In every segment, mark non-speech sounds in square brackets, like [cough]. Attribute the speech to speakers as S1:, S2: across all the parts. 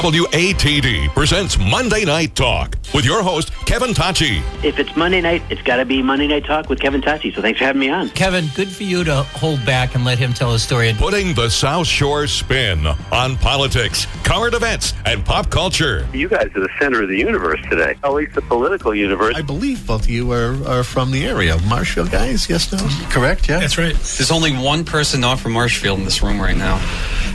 S1: WATD presents Monday Night Talk with your host, Kevin Tocci.
S2: If it's Monday night, it's got to be Monday Night Talk with Kevin Tocci. So thanks for having me on.
S3: Kevin, good for you to hold back and let him tell his story.
S1: Putting the South Shore spin on politics, current events, and pop culture.
S4: You guys are the center of the universe today, at least the political universe.
S5: I believe both of you are, are from the area. Marshall guys, yes, no? Correct, yeah?
S6: That's right. There's only one person not from Marshfield in this room right now,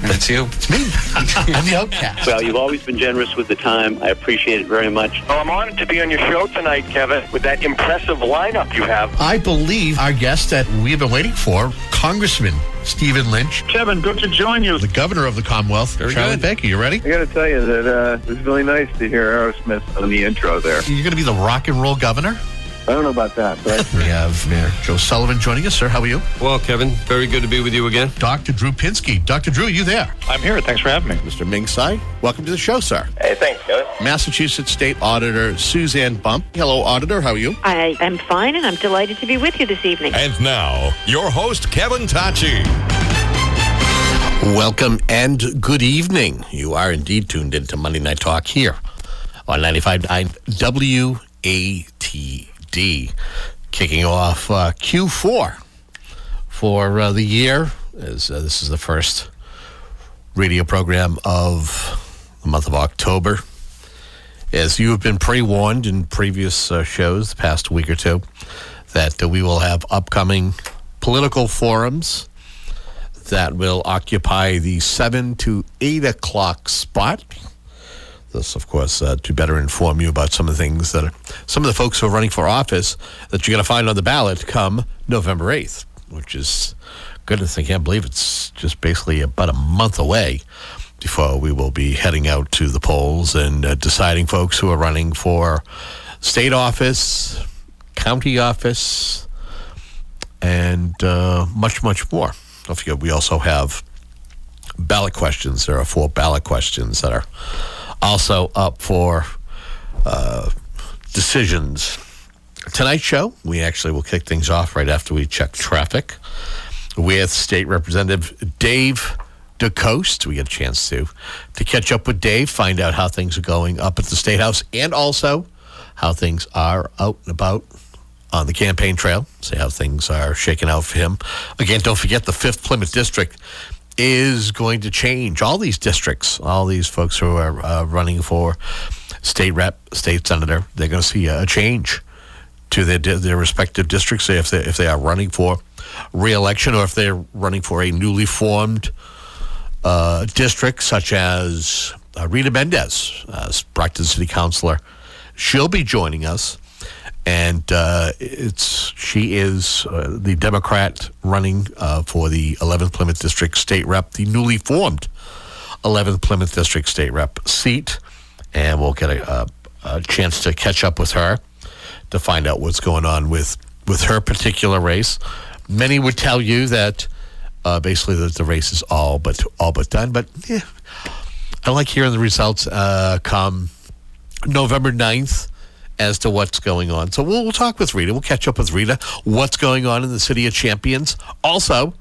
S6: and it's you.
S5: It's me. [laughs] I'm the outcast.
S4: Well, you've always been generous with the time. I appreciate it very much.
S7: Well, I'm honored to be on your show tonight, Kevin, with that impressive lineup you have.
S5: I believe our guest that we've been waiting for, Congressman Stephen Lynch,
S7: Kevin, good to join you.
S5: the governor of the Commonwealth. Charlie
S6: good.
S5: Baker, you ready?
S8: I got to tell you that uh, it was really nice to hear Aerosmith on the intro there.
S5: You're going to be the rock and roll governor?
S8: I don't know about that, but [laughs]
S5: We have Mayor Joe Sullivan joining us. Sir, how are you?
S9: Well, Kevin, very good to be with you again.
S5: Dr. Drew Pinsky. Dr. Drew, are you there?
S7: I'm here. Thanks for having me.
S5: Mr. Ming Tsai, welcome to the show, sir.
S7: Hey, thanks, Kevin.
S5: Massachusetts State Auditor Suzanne Bump. Hello, Auditor. How are you?
S10: I am fine, and I'm delighted to be with you this evening.
S1: And now, your host, Kevin Tocci.
S5: Welcome and good evening. You are indeed tuned into Monday Night Talk here on 95.9 WATD. Kicking off uh, Q4 for uh, the year. As, uh, this is the first radio program of the month of October. As you have been pre warned in previous uh, shows, the past week or two, that uh, we will have upcoming political forums that will occupy the 7 to 8 o'clock spot. This, of course, uh, to better inform you about some of the things that are, some of the folks who are running for office that you're going to find on the ballot come November 8th, which is goodness, I can't believe it's just basically about a month away before we will be heading out to the polls and uh, deciding folks who are running for state office, county office, and uh, much, much more. Don't forget, we also have ballot questions. There are four ballot questions that are also up for uh, decisions. Tonight's show, we actually will kick things off right after we check traffic with State Representative Dave DeCoste. We get a chance to to catch up with Dave, find out how things are going up at the State House, and also how things are out and about on the campaign trail. See how things are shaking out for him. Again, don't forget the fifth Plymouth district is going to change. All these districts, all these folks who are uh, running for state rep, state senator, they're going to see a change to their their respective districts if they if they are running for reelection or if they're running for a newly formed uh, district, such as uh, Rita Mendes, as Brockton City Councilor. She'll be joining us, and uh, it's she is uh, the Democrat running uh, for the 11th Plymouth District State Rep, the newly formed 11th Plymouth District State Rep seat, and we'll get a, a, a chance to catch up with her to find out what's going on with with her particular race. Many would tell you that uh, basically that the race is all but all but done. But yeah, I like hearing the results uh, come November 9th as to what's going on. So we'll, we'll talk with Rita. We'll catch up with Rita. What's going on in the city of Champions? Also,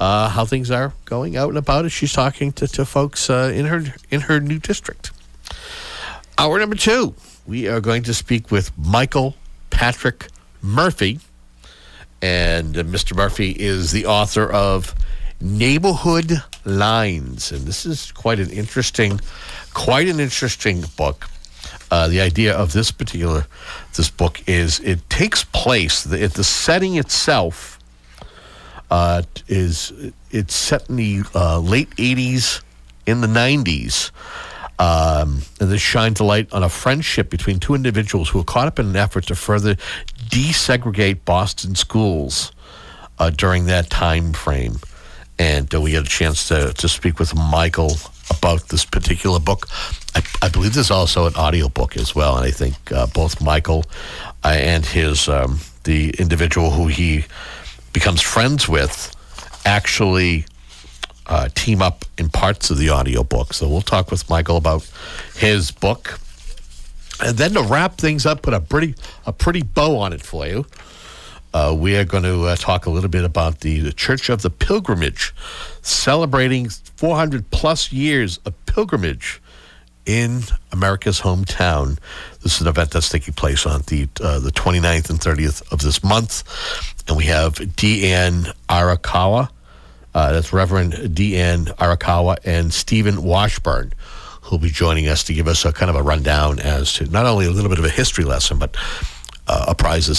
S5: uh, how things are going out and about as she's talking to, to folks uh, in her in her new district. Hour number two, we are going to speak with Michael Patrick Murphy. And uh, Mr. Murphy is the author of Neighborhood Lines. And this is quite an interesting, quite an interesting book. Uh, the idea of this particular this book is it takes place the, the setting itself uh, is it's set in the uh, late 80s in the 90s um, and this shines a light on a friendship between two individuals who are caught up in an effort to further desegregate Boston schools uh, during that time frame. And uh, we had a chance to, to speak with Michael about this particular book. I, I believe there's also an audiobook as well. And I think uh, both Michael uh, and his um, the individual who he becomes friends with actually uh, team up in parts of the audiobook. So we'll talk with Michael about his book. And then to wrap things up, put a pretty a pretty bow on it for you. Uh, we are going to uh, talk a little bit about the, the Church of the Pilgrimage, celebrating 400 plus years of pilgrimage in America's hometown. This is an event that's taking place on the uh, the 29th and 30th of this month, and we have Deanne Arakawa. Uh, that's Reverend Deanne Arakawa and Stephen Washburn, who'll be joining us to give us a kind of a rundown as to not only a little bit of a history lesson, but uh,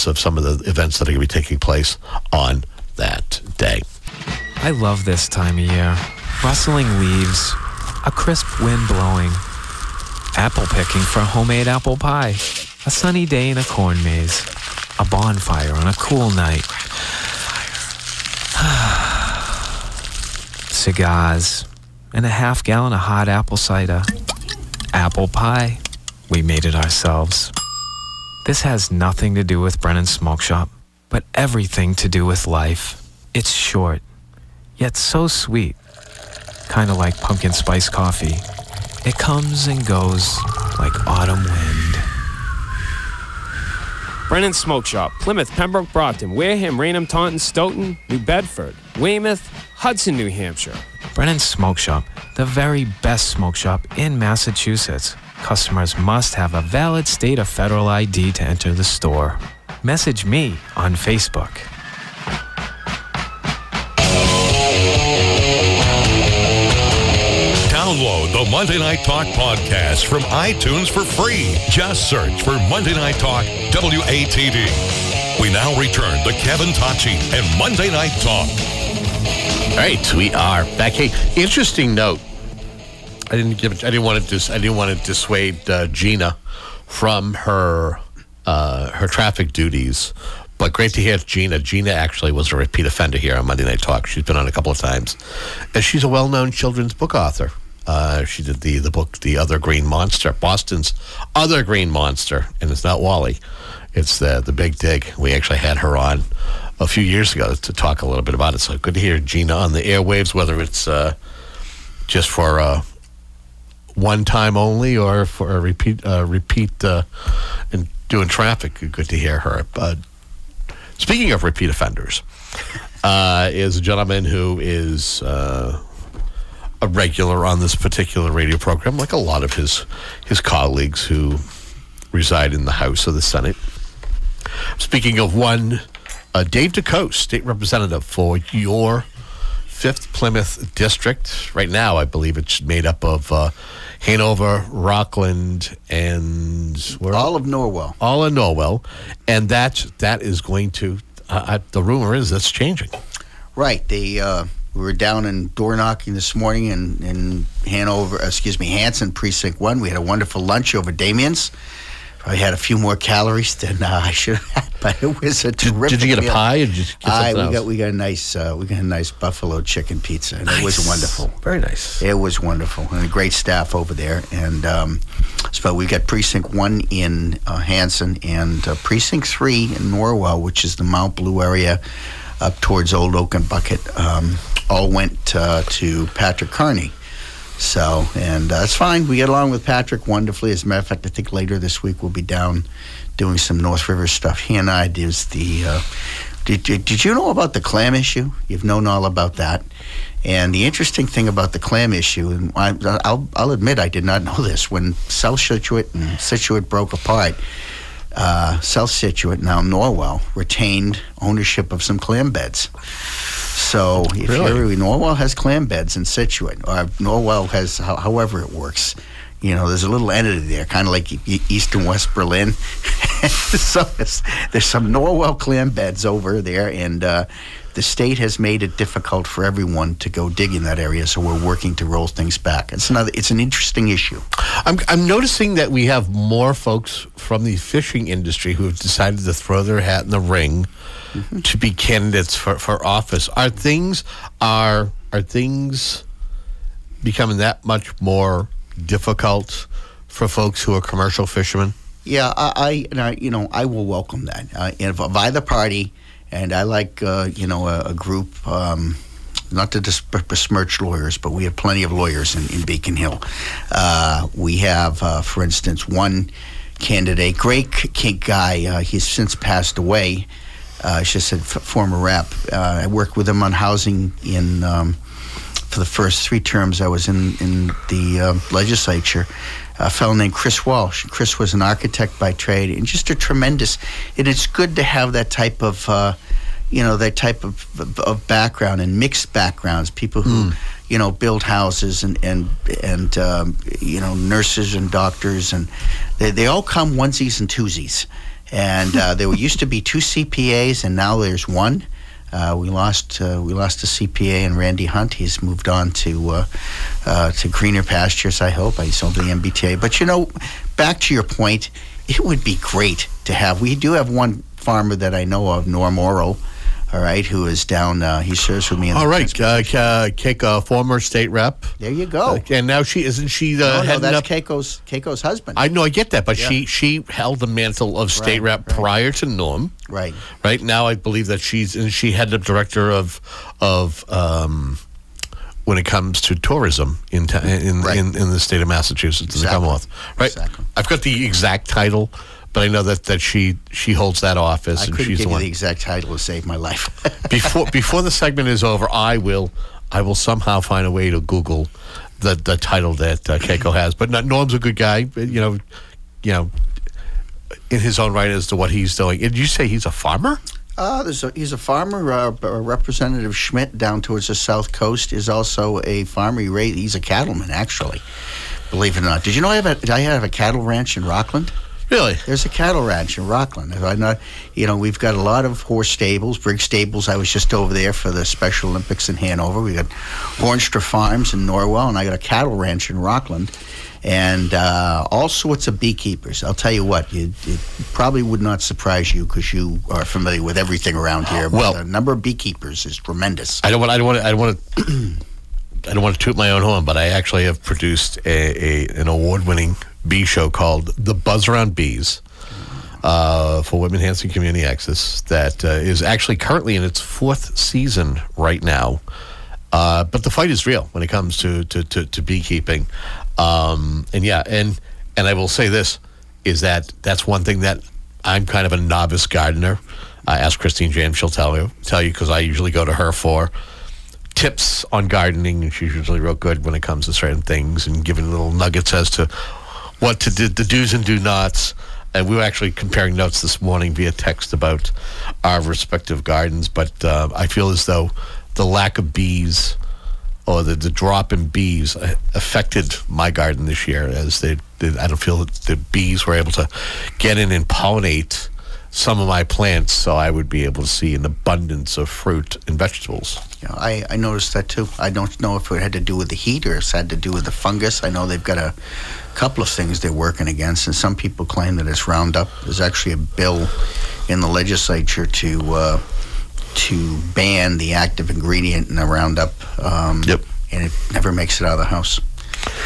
S5: of some of the events that are going to be taking place on that day.
S11: I love this time of year. Rustling leaves, a crisp wind blowing, apple picking for homemade apple pie, a sunny day in a corn maze, a bonfire on a cool night. [sighs] Cigars, and a half gallon of hot apple cider. Apple pie. We made it ourselves. This has nothing to do with Brennan's Smoke Shop, but everything to do with life. It's short, yet so sweet. Kind of like pumpkin spice coffee. It comes and goes like autumn wind.
S12: Brennan Smoke Shop, Plymouth, Pembroke, Brockton, Wareham, Raynham, Taunton, Stoughton, New Bedford, Weymouth, Hudson, New Hampshire.
S11: Brennan Smoke Shop, the very best smoke shop in Massachusetts. Customers must have a valid state of federal ID to enter the store. Message me on Facebook.
S1: Download the Monday Night Talk podcast from iTunes for free. Just search for Monday Night Talk WATD. We now return to Kevin Tocci and Monday Night Talk.
S5: All right, we are back. Hey, interesting note. I didn't give. I didn't want to. Dis, I didn't want to dissuade uh, Gina from her uh, her traffic duties. But great to hear Gina. Gina actually was a repeat offender here on Monday Night Talk. She's been on a couple of times, and she's a well-known children's book author. Uh, she did the the book The Other Green Monster, Boston's Other Green Monster, and it's not Wally. It's the the Big Dig. We actually had her on a few years ago to talk a little bit about it. So good to hear Gina on the airwaves, whether it's uh, just for uh, one time only or for a repeat uh, repeat uh, and doing traffic. Good to hear her. Uh, speaking of repeat offenders, uh, is a gentleman who is uh, a regular on this particular radio program, like a lot of his his colleagues who reside in the House of the Senate. Speaking of one, uh, Dave DeCoste, state representative for your fifth Plymouth district. Right now, I believe it's made up of uh, Hanover, Rockland, and where
S13: all of Norwell.
S5: All of Norwell, and that that is going to. Uh, the rumor is that's changing.
S13: Right. They uh, we were down and door knocking this morning in in Hanover. Excuse me, Hanson Precinct One. We had a wonderful lunch over Damien's. I had a few more calories than uh, I should have had, [laughs] but it was a terrific.
S5: Did, did you get
S13: meal.
S5: a pie? Or did you get
S13: I, we
S5: else?
S13: got we got a nice uh, we got a nice buffalo chicken pizza, and
S5: nice.
S13: it was wonderful.
S5: Very nice.
S13: It was wonderful, and a great staff over there. And um, so we got precinct one in uh, Hanson and uh, precinct three in Norwell, which is the Mount Blue area up towards Old Oaken Bucket. Um, all went uh, to Patrick Kearney. So, and uh, it's fine. We get along with Patrick wonderfully. As a matter of fact, I think later this week we'll be down doing some North River stuff. He and I did the. Uh, did, did, did you know about the clam issue? You've known all about that. And the interesting thing about the clam issue, and I, I'll, I'll admit I did not [laughs] know this, when South Scituate and Scituate broke apart, uh, South Scituate, now Norwell, retained ownership of some clam beds. So if
S5: Really?
S13: Norwell has clam beds in Scituate, or Norwell has, how, however it works. You know, there's a little entity there, kind of like East and West Berlin. [laughs] so there's, there's some Norwell clam beds over there, and uh, the state has made it difficult for everyone to go dig in that area. So we're working to roll things back. It's another, it's an interesting issue.
S5: I'm, I'm noticing that we have more folks from the fishing industry who have decided to throw their hat in the ring to be candidates for, for office. Are things are are things becoming that much more difficult for folks who are commercial fishermen?
S13: Yeah, I, I, and I you know, I will welcome that. Uh, if if either party, and I like, uh, you know, a, a group. Um, not to besmirch lawyers, but we have plenty of lawyers in, in Beacon Hill. Uh, we have, uh, for instance, one candidate, great kink guy. Uh, he's since passed away. Uh, should said f- former rep. Uh, I worked with him on housing in um, for the first three terms I was in in the uh, legislature. A fellow named Chris Walsh. Chris was an architect by trade, and just a tremendous. And it's good to have that type of, uh, you know, that type of, of, background and mixed backgrounds. People who, you know, build houses and and and um, you know, nurses and doctors, and they they all come onesies and twosies. And uh, there used to be two CPAs, and now there's one. Uh, we lost uh, we lost a CPA and Randy Hunt. He's moved on to uh, uh, to greener pastures. I hope. I sold the MBTA. But you know, back to your point, it would be great to have. We do have one farmer that I know of, Norm Orrall. All right, who is down? Uh, he serves with me.
S5: All right, uh, K- Keiko, former state rep.
S13: There you go.
S5: Uh, and now she isn't she the
S13: no, no, that's
S5: up?
S13: Keiko's Keiko's husband.
S5: I know, I get that, but
S13: Yeah.
S5: she she held the mantle of state
S13: Right,
S5: rep prior to Norm.
S13: Right.
S5: Right now, I believe that she's and she headed up director of of um, when it comes to tourism in in, in in the state of Massachusetts in the Commonwealth. Right. I've got the exact title, but I know that that she she holds that office
S13: I
S5: and
S13: couldn't
S5: she's
S13: give
S5: the
S13: you
S5: one.
S13: the exact title to save my life. [laughs]
S5: before before the segment is over, I will I will somehow find a way to Google the the title that uh, Keiko has. But no, Norm's a good guy, you know, you know, in his own right as to what he's doing. Did you say he's a farmer?
S13: Uh, there's a, he's a farmer. Uh, Representative Schmid down towards the south coast is also a farmer. He ra- he's a cattleman, actually. Believe it or not. Did you know I have a, I have a cattle ranch in Rockland?
S5: Really?
S13: There's a cattle ranch in Rockland. If I not, you know, we've got a lot of horse stables, Briggs stables. I was just over there for the Special Olympics in Hanover. We got Hornstra Farms in Norwell, and I got a cattle ranch in Rockland, and uh, all sorts of beekeepers. I'll tell you what, you, it probably would not surprise you because you are familiar with everything around here. But
S5: Well-
S13: the number of beekeepers is tremendous.
S5: I don't want I don't want I don't want to I don't want to toot my own horn, but I actually have produced a, a an award winning bee show called The Buzz Around Bees. Uh, for Women Enhancing Community Access, that uh, is actually currently in its fourth season right now. Uh, but the fight is real when it comes to to, to, to beekeeping, um, and yeah, and and I will say this is that that's one thing that I'm kind of a novice gardener. I ask Christine James; she'll tell you tell you because I usually go to her for tips on gardening, she's usually real good when it comes to certain things and giving little nuggets as to what to do, the do's and do nots. And we were actually comparing notes this morning via text about our respective gardens. But uh, I feel as though the lack of bees or the, the drop in bees affected my garden this year as they, they I don't feel that the bees were able to get in and pollinate some of my plants so I would be able to see an abundance of fruit and vegetables.
S13: Know, I, I noticed that too. I don't know if it had to do with the heat or if it had to do with the fungus. I know they've got a couple of things they're working against, and some people claim that it's Roundup. There's actually a bill in the legislature to uh, to ban the active ingredient in the Roundup. Um,
S5: yep.
S13: And it never makes it out of the house.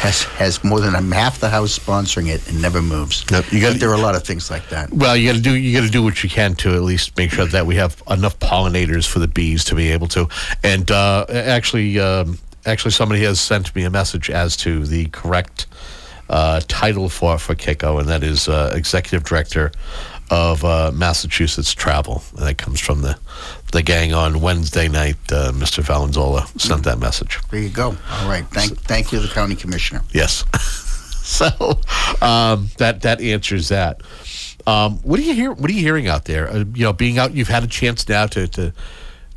S13: Has has more than half the house sponsoring it and never moves.
S5: Yep, you got-
S13: there are a lot of things like that.
S5: Well, you got to do you got to do what you can to at least make sure that we have enough pollinators for the bees to be able to. And uh, actually, um, actually, somebody has sent me a message as to the correct uh, title for for Keiko, and that is uh, executive director of uh, Massachusetts Travel, and that comes from the the gang on Wednesday night. Uh, Mr. Valenzola sent that message.
S13: There you go. All right. Thank thank you, the county commissioner.
S5: Yes. [laughs] so um, that that answers that. Um, what do you hear? What are you hearing out there? Uh, you know, being out, you've had a chance now to to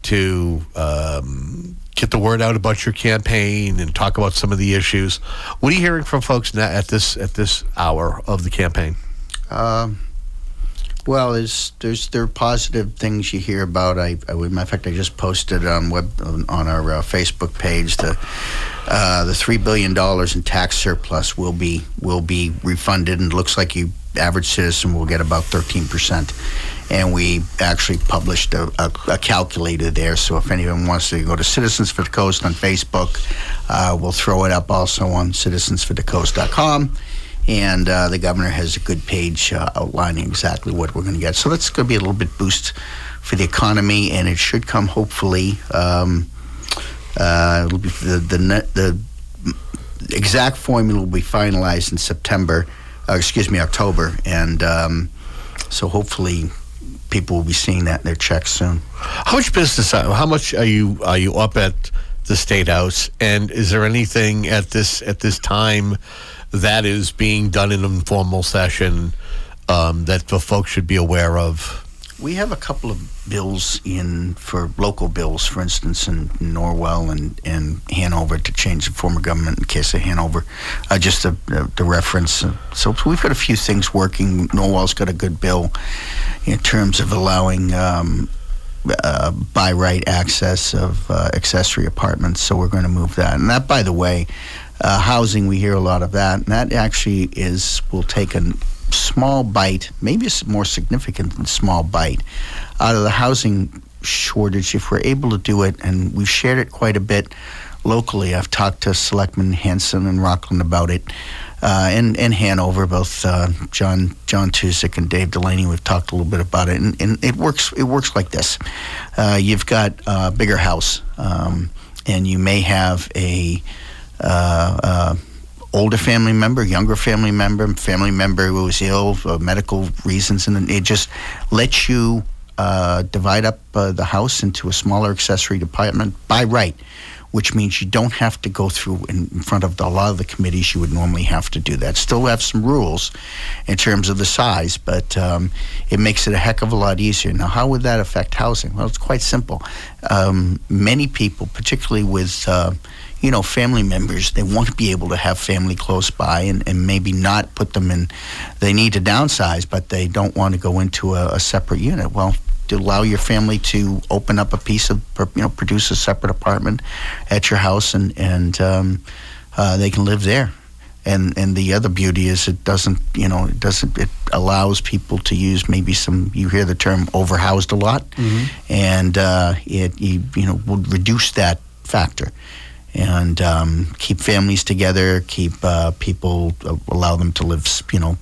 S5: to um, get the word out about your campaign and talk about some of the issues. What are you hearing from folks now at this at this hour of the campaign?
S13: Um, well, there's there's there are positive things you hear about. I, I would, of fact, I just posted on web on our uh, Facebook page the uh, the three billion dollars in tax surplus will be will be refunded, and looks like you average citizen will get about thirteen percent. And we actually published a, a, a calculator there. So if anyone wants to go to Citizens for the Coast on Facebook, uh, we'll throw it up also on citizensforthecoast.com and uh, the governor has a good page uh, outlining exactly what we're going to get. So that's going to be a little bit boost for the economy, and it should come hopefully. Um, uh, it'll be the the, the exact formula will be finalized in September. Uh, excuse me, October, and um, so hopefully people will be seeing that in their checks soon.
S5: How much business? How much are you are you up at the state house. And is there anything at this at this time that is being done in an informal session um, that the folks should be aware of?
S13: We have a couple of bills in for local bills, for instance, in Norwell and, and Hanover to change the form of government in case of Hanover. Uh, just the, the reference. So we've got a few things working. Norwell's got a good bill in terms of allowing um, uh, by right access of uh, accessory apartments. So we're going to move that. And that, by the way, uh, housing, we hear a lot of that. And that actually is, will take a small bite, maybe a more significant than small bite, out of the housing shortage if we're able to do it. And we've shared it quite a bit locally. I've talked to Selectman Hanson and Rockland about it. Uh, and, and Hanover, both uh, John John Tuzik and Dave Delaney. We've talked a little bit about it, and, and it works. It works like this: uh, you've got a bigger house, um, and you may have a older family member, younger family member, family member who was ill for medical reasons, and it just lets you uh, divide up uh, the house into a smaller accessory department by right, which means you don't have to go through in, in front of the, a lot of the committees you would normally have to do that. Still have some rules in terms of the size, but um, it makes it a heck of a lot easier. Now, how would that affect housing? Well, it's quite simple. Um, many people, particularly with uh, you know, family members, they want to be able to have family close by and, and maybe not put them in, they need to downsize, but they don't want to go into a, a separate unit. Well, to allow your family to open up a piece of, you know, produce a separate apartment at your house and, and um, uh, they can live there. And, and the other beauty is it doesn't, you know, it doesn't, it allows people to use maybe some, you hear the term overhoused a lot,
S5: Mm-hmm.
S13: and uh, it, you, you know, will reduce that factor and um, keep families together, keep uh, people, uh, allow them to live, you know,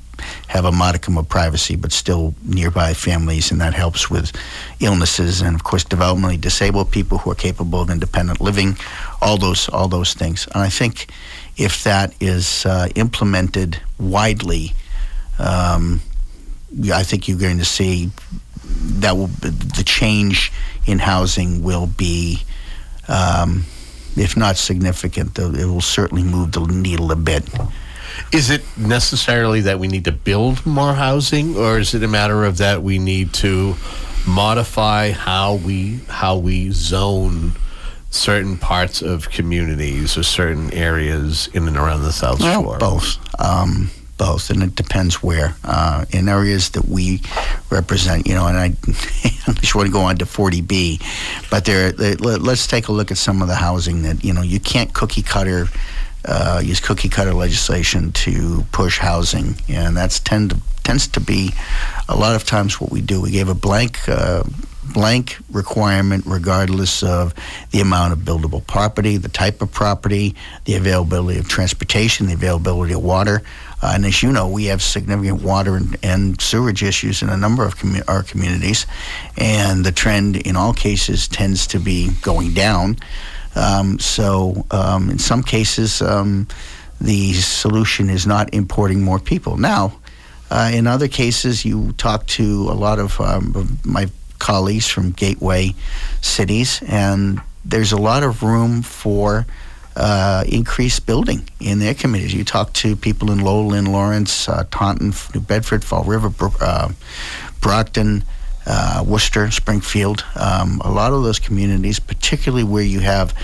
S13: have a modicum of privacy, but still nearby families, and that helps with illnesses and, of course, developmentally disabled people who are capable of independent living, all those, all those things. And I think if that is uh, implemented widely, um, I think you're going to see that will the change in housing will be. Um, if not significant, it will certainly move the needle a bit.
S5: Is it necessarily that we need to build more housing, or is it a matter of that we need to modify how we how we zone certain parts of communities or certain areas in and around the South
S13: Well,
S5: Shore?
S13: both. Um, both, and it depends where. Uh, in areas that we represent, you know, and I, [laughs] just want to go on to 40B, but there, let, let's take a look at some of the housing that, you know, you can't cookie cutter, uh, use cookie cutter legislation to push housing, and that's tend to, tends to be a lot of times what we do. We gave a blank. Uh, blank requirement regardless of the amount of buildable property, the type of property, the availability of transportation, the availability of water. Uh, and as you know, we have significant water and, and sewage issues in a number of commu- our communities. And the trend in all cases tends to be going down. Um, so um, in some cases, um, the solution is not importing more people. Now, uh, in other cases, you talk to a lot of, um, of my colleagues from gateway cities, and there's a lot of room for uh, increased building in their communities. You talk to people in Lowell, Lynn, Lawrence, uh, Taunton, New Bedford, Fall River, uh, Brockton, uh, Worcester, Springfield. Um, a lot of those communities, particularly where you have,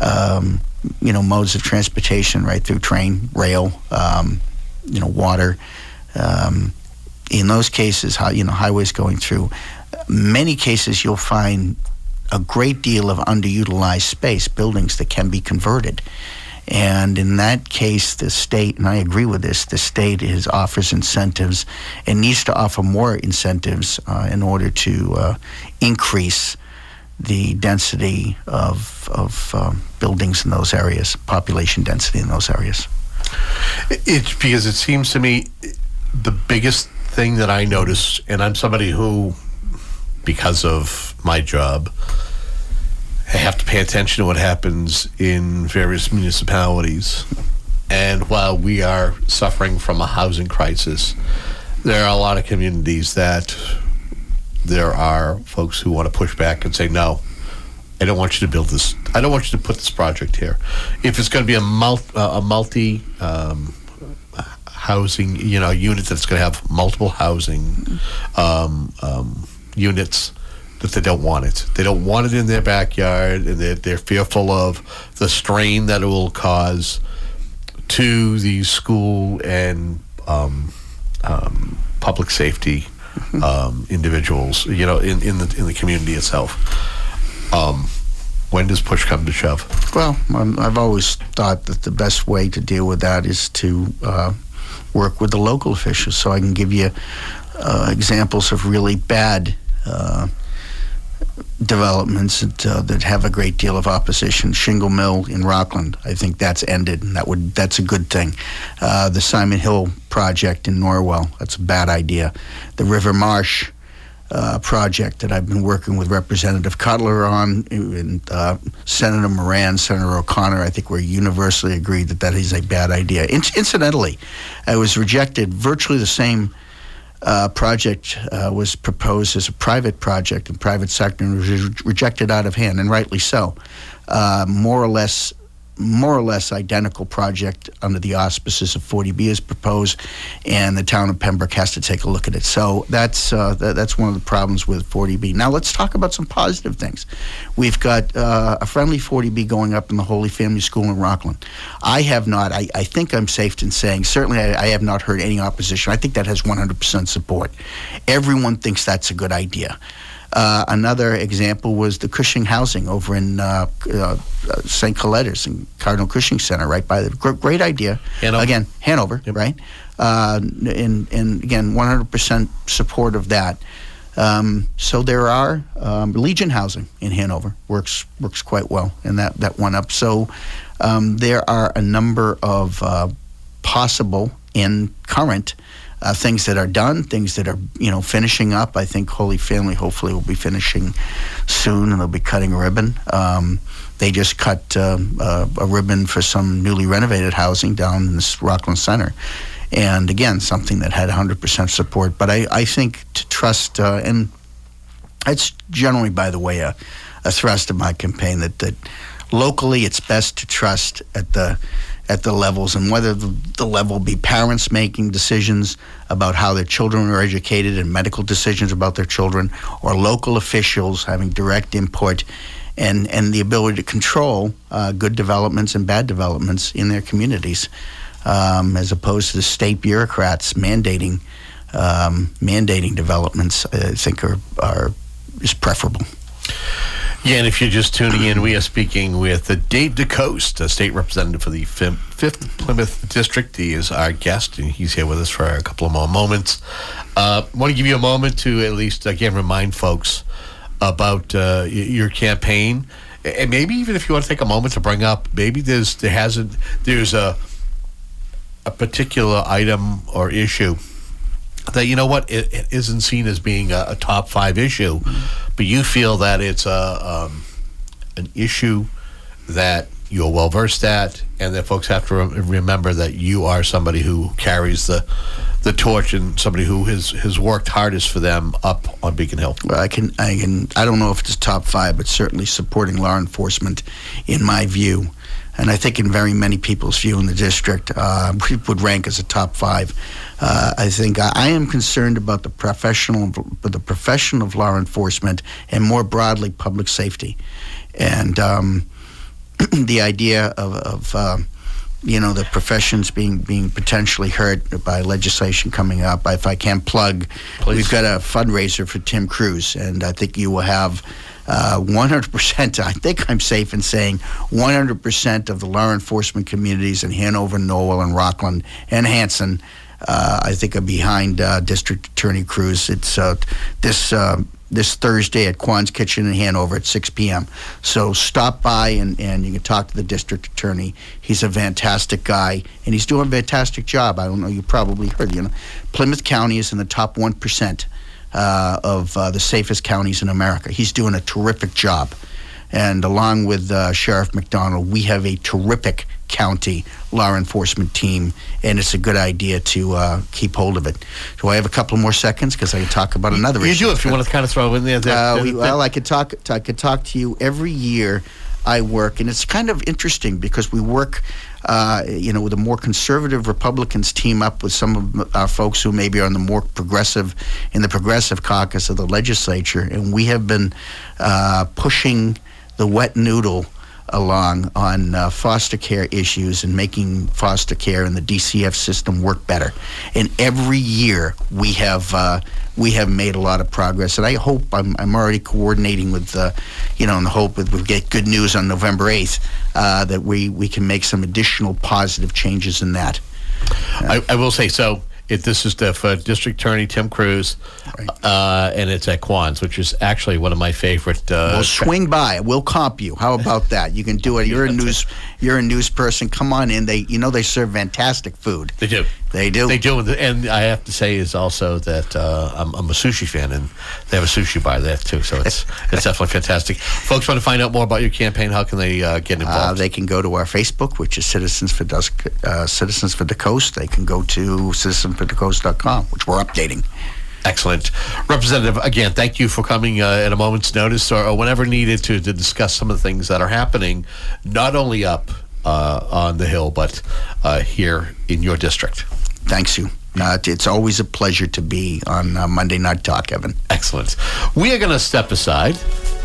S13: um, you know, modes of transportation right through train, rail, um, you know, water. Um, in those cases, you know highways going through. Many cases, you'll find a great deal of underutilized space, buildings that can be converted. And in that case, the state, and I agree with this, the state is offers incentives and needs to offer more incentives uh, in order to uh, increase the density of, of um, buildings in those areas, population density in those areas.
S5: It's because it seems to me the biggest thing that I notice, and I'm somebody who, because of my job, I have to pay attention to what happens in various municipalities. And while we are suffering from a housing crisis, there are a lot of communities that there are folks who want to push back and say, no, I don't want you to build this I don't want you to put this project here. If it's going to be a multi, uh, a multi um, housing, you know, unit that's going to have multiple housing um, um, units, that they don't want it. They don't want it in their backyard, and they're, they're fearful of the strain that it will cause to the school and um, um, public safety um, individuals, you know, in, in the in the community itself. Um, when does push come to shove?
S13: Well, um, I've always thought that the best way to deal with that is to uh, work with the local officials. So I can give you uh, examples of really bad developments that, uh, that have a great deal of opposition. Shingle Mill in Rockland, I think that's ended, and that would that's a good thing. Uh, the Simon Hill project in Norwell, that's a bad idea. The River Marsh. Uh, project that I've been working with Representative Cutler on, and uh, Senator Moran, Senator O'Connor. I think we're universally agreed that that is a bad idea. In- incidentally, I was rejected virtually the same uh, project uh, was proposed as a private project in private sector and was re- rejected out of hand, and rightly so. Uh, more or less, more or less identical project under the auspices of 40B is proposed, and the town of Pembroke has to take a look at it. So that's uh, th- that's one of the problems with 40B. Now let's talk about some positive things. We've got uh, a friendly 40B going up in the Holy Family School in Rockland. I have not. I, I think I'm safe in saying certainly I, I have not heard any opposition. I think that has 100% support. Everyone thinks that's a good idea. Uh, another example was the Cushing housing over in uh, uh, St. Coletta's and Cardinal Cushing Center, right by the gr- great idea.
S5: Hanover.
S13: Again, Hanover, right? Uh, and, and again, 100% support of that. Um, so there are um, Legion housing in Hanover works works quite well, and that that went up. So um, there are a number of uh, possible and current uh, things that are done, things that are you know finishing up. I think Holy Family hopefully will be finishing soon, and they'll be cutting a ribbon. Um, they just cut um, uh, a ribbon for some newly renovated housing down in this Rockland Center, and again something that had 100% support. But I, I think to trust uh, and it's generally, by the way, a, a thrust of my campaign that, that locally it's best to trust at the at the levels and whether the, the level be parents making decisions about how their children are educated and medical decisions about their children or local officials having direct input and, and the ability to control uh, good developments and bad developments in their communities um, as opposed to the state bureaucrats mandating um, mandating developments I think are, are is preferable.
S5: Yeah, and if you're just tuning in, we are speaking with Dave DeCoste, a state representative for the fifth, fifth Plymouth District. He is our guest, and he's here with us for a couple of more moments. Uh, want to give you a moment to at least, again, remind folks about uh, your campaign. And maybe even if you want to take a moment to bring up, maybe there's there hasn't there's a a particular item or issue that you know what it, it isn't seen as being a, a top five issue, but you feel that it's a um, an issue that you're well versed at, and that folks have to re- remember that you are somebody who carries the the torch and somebody who has has worked hardest for them up on Beacon Hill.
S13: Well, I can, I can, I don't know if it's top five, but certainly supporting law enforcement, in my view, and I think in very many people's view in the district, uh, would rank as a top five. Uh, I think I, I am concerned about the professional, the profession of law enforcement, and more broadly, public safety, and um, [clears throat] the idea of. of uh, you know the professions being being potentially hurt by legislation coming up. If I can plug, we've got a fundraiser for Tim Cruz, and I think you will have uh, 100%. I think I'm safe in saying 100% of the law enforcement communities in Hanover, Norwell, and Rockland and Hanson. Uh, I think are behind uh, District Attorney Cruz. It's uh, this uh, this Thursday at Quan's Kitchen in Hanover at 6 p.m. So stop by and, and you can talk to the district attorney. He's a fantastic guy and he's doing a fantastic job. I don't know, you probably heard, you know. Plymouth County is in the top 1% uh, of uh, the safest counties in America. He's doing a terrific job. And along with uh, Sheriff McDonald, we have a terrific county law enforcement team, and it's a good idea to uh, keep hold of it. Do I have a couple more seconds? Because I can talk about another
S5: You
S13: issue.
S5: do if you want to kind of throw in there. That,
S13: Uh, we, well, I could talk. I could talk to you every year. I work, and it's kind of interesting because we work, uh, you know, with a more conservative Republicans team up with some of our folks who maybe are on the more progressive, in the progressive caucus of the legislature, and we have been uh, pushing the wet noodle along on uh, foster care issues and making foster care and the DCF system work better. And every year we have uh, we have made a lot of progress. And I hope I'm, I'm already coordinating with, uh, you know, in the hope that we'll get good news on November 8th uh, that we, we can make some additional positive changes in that.
S5: I, I will say so. It, this is the for District Attorney Tim Cruz, uh, and it's at Quan's, which is actually one of my favorite. Uh,
S13: We'll swing by. We'll comp you. How about that? You can do it. You're a [laughs] news. You're a news person. Come on in. They, you know, they serve fantastic food.
S5: They do.
S13: They do.
S5: They do, and I have to say is also that uh, I'm, I'm a sushi fan, and they have a sushi bar there too. So it's [laughs] it's definitely fantastic. Folks want to find out more about your campaign? How can they uh, get involved?
S13: Uh, they can go to our Facebook, which is Citizens for Dusk, uh, Citizens for the Coast. They can go to citizensforthecoast.com, which we're updating.
S5: Excellent. Representative, again, thank you for coming uh, at a moment's notice or, or whenever needed to, to discuss some of the things that are happening, not only up uh, on the Hill, but uh, here in your district.
S13: Thanks you. Uh, it's always a pleasure to be on uh, Monday Night Talk, Evan.
S5: Excellent. We are going to step aside,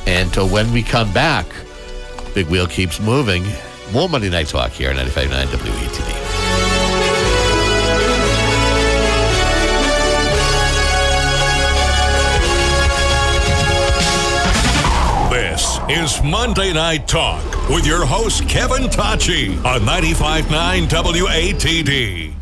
S5: and when we come back, Big Wheel keeps moving. More Monday Night Talk here on 95.9 WATD.
S1: Is Monday Night Talk with your host, Kevin Tocci on 95.9 WATD.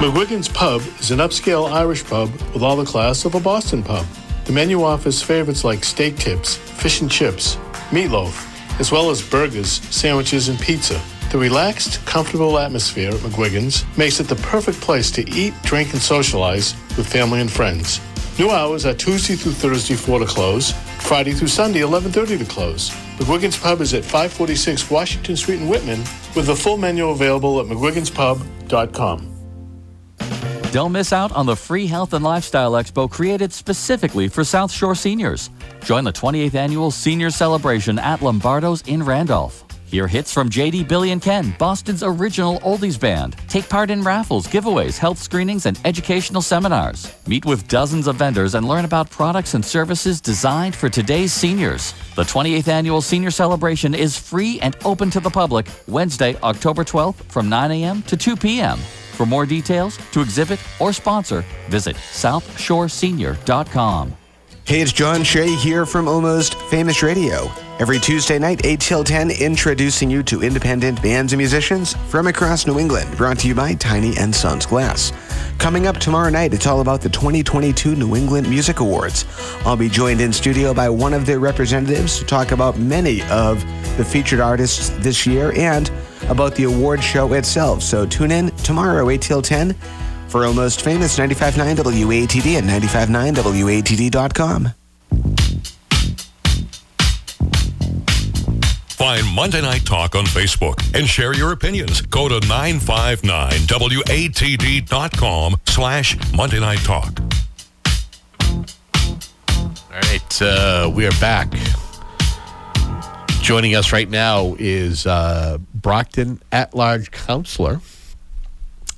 S14: McGuigan's Pub is an upscale Irish pub with all the class of a Boston pub. The menu offers favorites like steak tips, fish and chips, meatloaf, as well as burgers, sandwiches, and pizza. The relaxed, comfortable atmosphere at McGuigan's makes it the perfect place to eat, drink, and socialize with family and friends. New hours are Tuesday through Thursday 4 to close, Friday through Sunday 11:30 to close. McGuigan's Pub is at 546 Washington Street in Whitman with the full menu available at mcguiganspub.com.
S15: Don't miss out on the free health and lifestyle expo created specifically for South Shore seniors. Join the 28th annual senior celebration at Lombardo's in Randolph. Hear hits from JD, Billy, and Ken, Boston's original oldies band. Take part in raffles, giveaways, health screenings, and educational seminars. Meet with dozens of vendors and learn about products and services designed for today's seniors. The 28th annual senior celebration is free and open to the public Wednesday, October 12th from 9 a.m. to 2 p.m. For more details, to exhibit, or sponsor, visit southshoresenior.com.
S16: Hey, it's John Shea here from Almost Famous Radio. Every Tuesday night, 8 till 10, introducing you to independent bands and musicians from across New England, brought to you by Tiny and Sons Glass. Coming up tomorrow night, it's all about the 2022 New England Music Awards. I'll be joined in studio by one of their representatives to talk about many of the featured artists this year and about the award show itself. So tune in tomorrow, 8 till 10, for Almost Famous 95.9 WATD and 95.9WATD.com.
S1: Find Monday Night Talk on Facebook and share your opinions. Go to 959watd.com slash Monday Night Talk.
S5: All right, uh, we are back. Joining us right now is uh, Brockton at-large counselor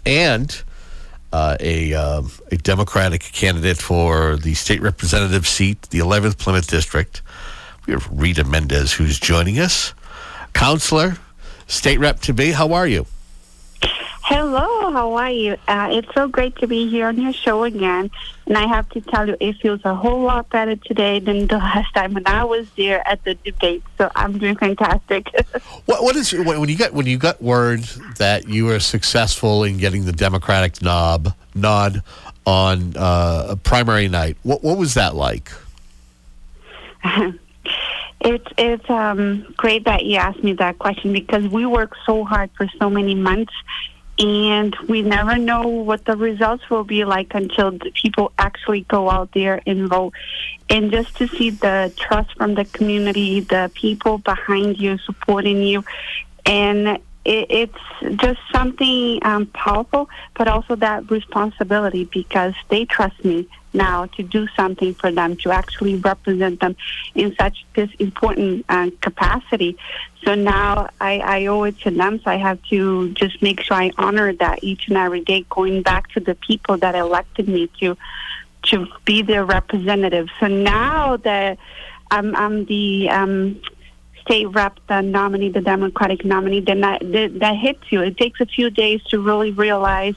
S5: and uh, a, um, a Democratic candidate for the state representative seat, the 11th Plymouth District. We have Rita Mendes who's joining us. Counselor, state rep to be. How are you?
S17: Hello, how are you? Uh, it's so great to be here on your show again. And I have to tell you, it feels a whole lot better today than the [laughs] last time when I was there at the debate. So I'm doing fantastic. [laughs]
S5: what, what is when you got when you got word that you were successful in getting the Democratic knob nod on uh, primary night? What what was that like? [laughs]
S17: It's it's um, great that you asked me that question because we worked so hard for so many months, and we never know what the results will be like until people actually go out there and vote. And just to see the trust from the community, the people behind you supporting you, and it, it's just something um, powerful, but also that responsibility because they trust me now to do something for them, to actually represent them in such this important uh, capacity. So now I, I owe it to them. So I have to just make sure I honor that each and every day, going back to the people that elected me to to be their representative. So now that I'm, I'm the um, state rep, the nominee, the Democratic nominee, then that, that, that hits you. It takes a few days to really realize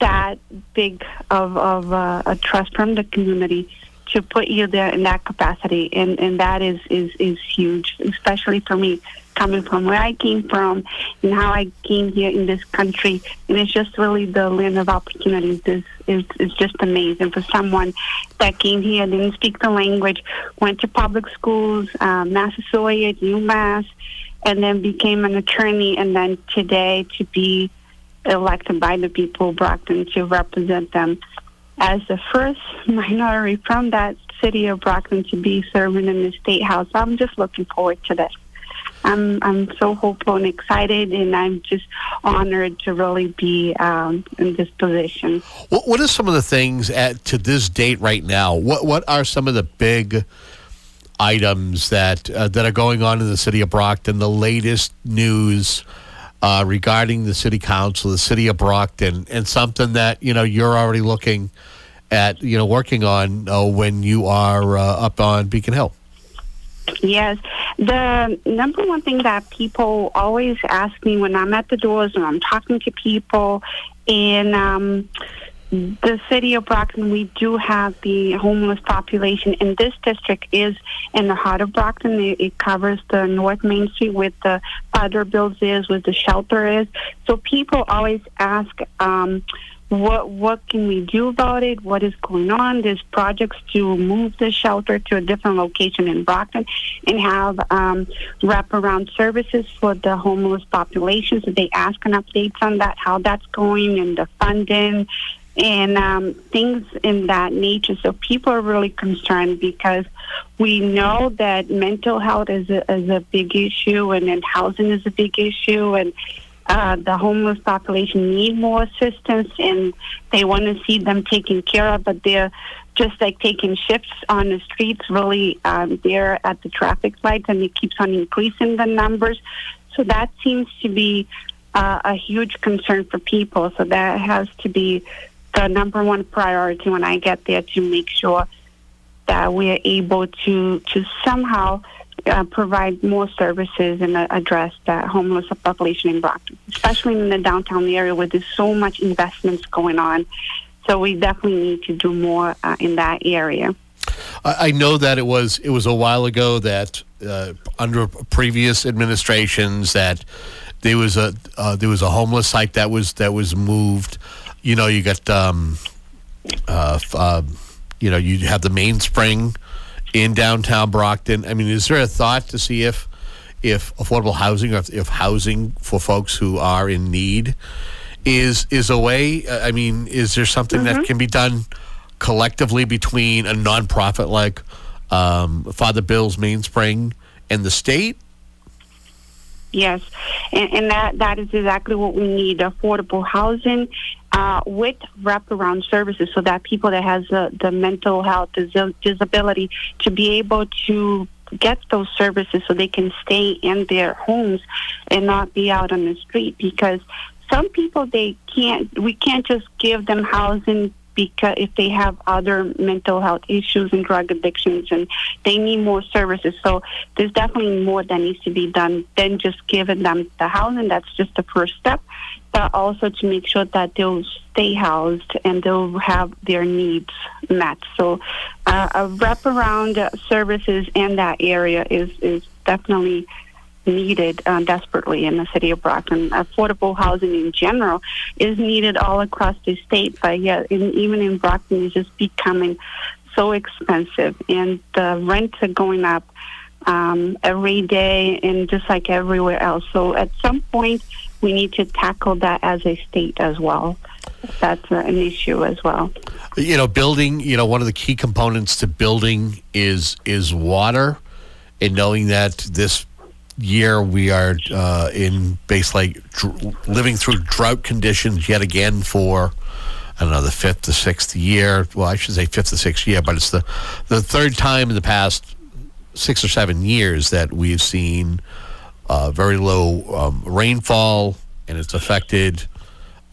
S17: that big of, of uh, a trust from the community to put you there in that capacity, and, and that is, is, is huge, especially for me coming from where I came from and how I came here in this country. And it's just really the land of opportunities is, is, is just amazing for someone that came here, didn't speak the language, went to public schools, um, Massasoit, UMass, and then became an attorney, and then today to be elected by the people of Brockton to represent them as the first minority from that city of Brockton to be serving in the state house. I'm just looking forward to this. I'm I'm so hopeful and excited, and I'm just honored to really be um, in this position.
S5: What, what are some of the things at to this date right now? What what are some of the big items that uh, that are going on in the city of Brockton? The latest news uh, regarding the city council, the city of Brockton, and something that you know you're already looking at, you know, working on uh, when you are uh, up on Beacon Hill.
S17: Yes. The number one thing that people always ask me when I'm at the doors and I'm talking to people in um, the city of Brockton, we do have the homeless population, and this district is in the heart of Brockton. It, it covers the North Main Street with the Father Bill's is, with the shelter is. So people always ask, um, what what can we do about it? What is going on? There's projects to move the shelter to a different location in Brockton and have um, wraparound services for the homeless population. So they ask an updates on that, how that's going, and the funding and um, things in that nature. So people are really concerned because we know that mental health is a, is a big issue, and then housing is a big issue, and uh, the homeless population need more assistance and they want to see them taken care of, but they're just like taking shifts on the streets, really um, there at the traffic lights, and it keeps on increasing the numbers. So that seems to be uh, a huge concern for people. So that has to be the number one priority when I get there to make sure that we are able to to somehow uh, provide more services and uh, address that homeless population in Brockton, especially in the downtown area where there's so much investments going on. So we definitely need to do more uh, in that area.
S5: I know that it was it was a while ago that uh, under previous administrations that there was a uh, there was a homeless site that was that was moved. You know, you got um, uh, uh, you know you have the mainspring in downtown Brockton. I mean, is there a thought to see if if affordable housing or if, if housing for folks who are in need is is a way? I mean, is there something mm-hmm. that can be done collectively between a nonprofit like um, Father Bill's Mainspring and the state?
S17: Yes, and, and, that that is exactly what we need: affordable housing uh, with wraparound services, so that people that has the mental health dis- disability to be able to get those services, so they can stay in their homes and not be out on the street. Because some people they can't, we can't just give them housing because if they have other mental health issues and drug addictions and they need more services. So there's definitely more that needs to be done than just giving them the housing. That's just the first step. But also to make sure that they'll stay housed and they'll have their needs met. So uh, a wraparound services in that area is, is definitely needed uh, desperately in the city of Brockton. Affordable housing in general is needed all across the state, but yet in, even in Brockton, it's just becoming so expensive, and the rents are going up um, every day, and just like everywhere else. So at some point, we need to tackle that as a state as well. That's an issue as well.
S5: You know, building. You know, one of the key components to building is is water, and knowing that this year we are uh, in basically dr- living through drought conditions yet again for I don't know, the fifth, the sixth year. Well, I should say fifth or sixth year, but it's the the third time in the past six or seven years that we've seen uh, very low um, rainfall, and it's affected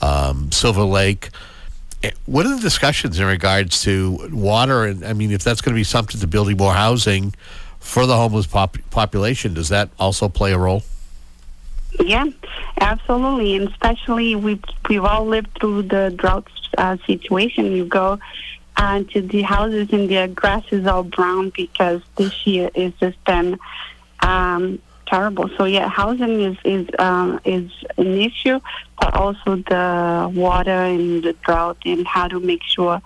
S5: um, Silver Lake. Eh, What are the discussions in regards to water? And I mean, if that's going to be something to building more housing for the homeless pop- population, does that also play a role?
S17: Yeah, absolutely, and especially we've we've all lived through the drought uh, situation. You go uh, to the houses and the grass is all brown because this year it's just been um, terrible. So yeah, housing is is um, is an issue, but also the water and the drought and how to make sure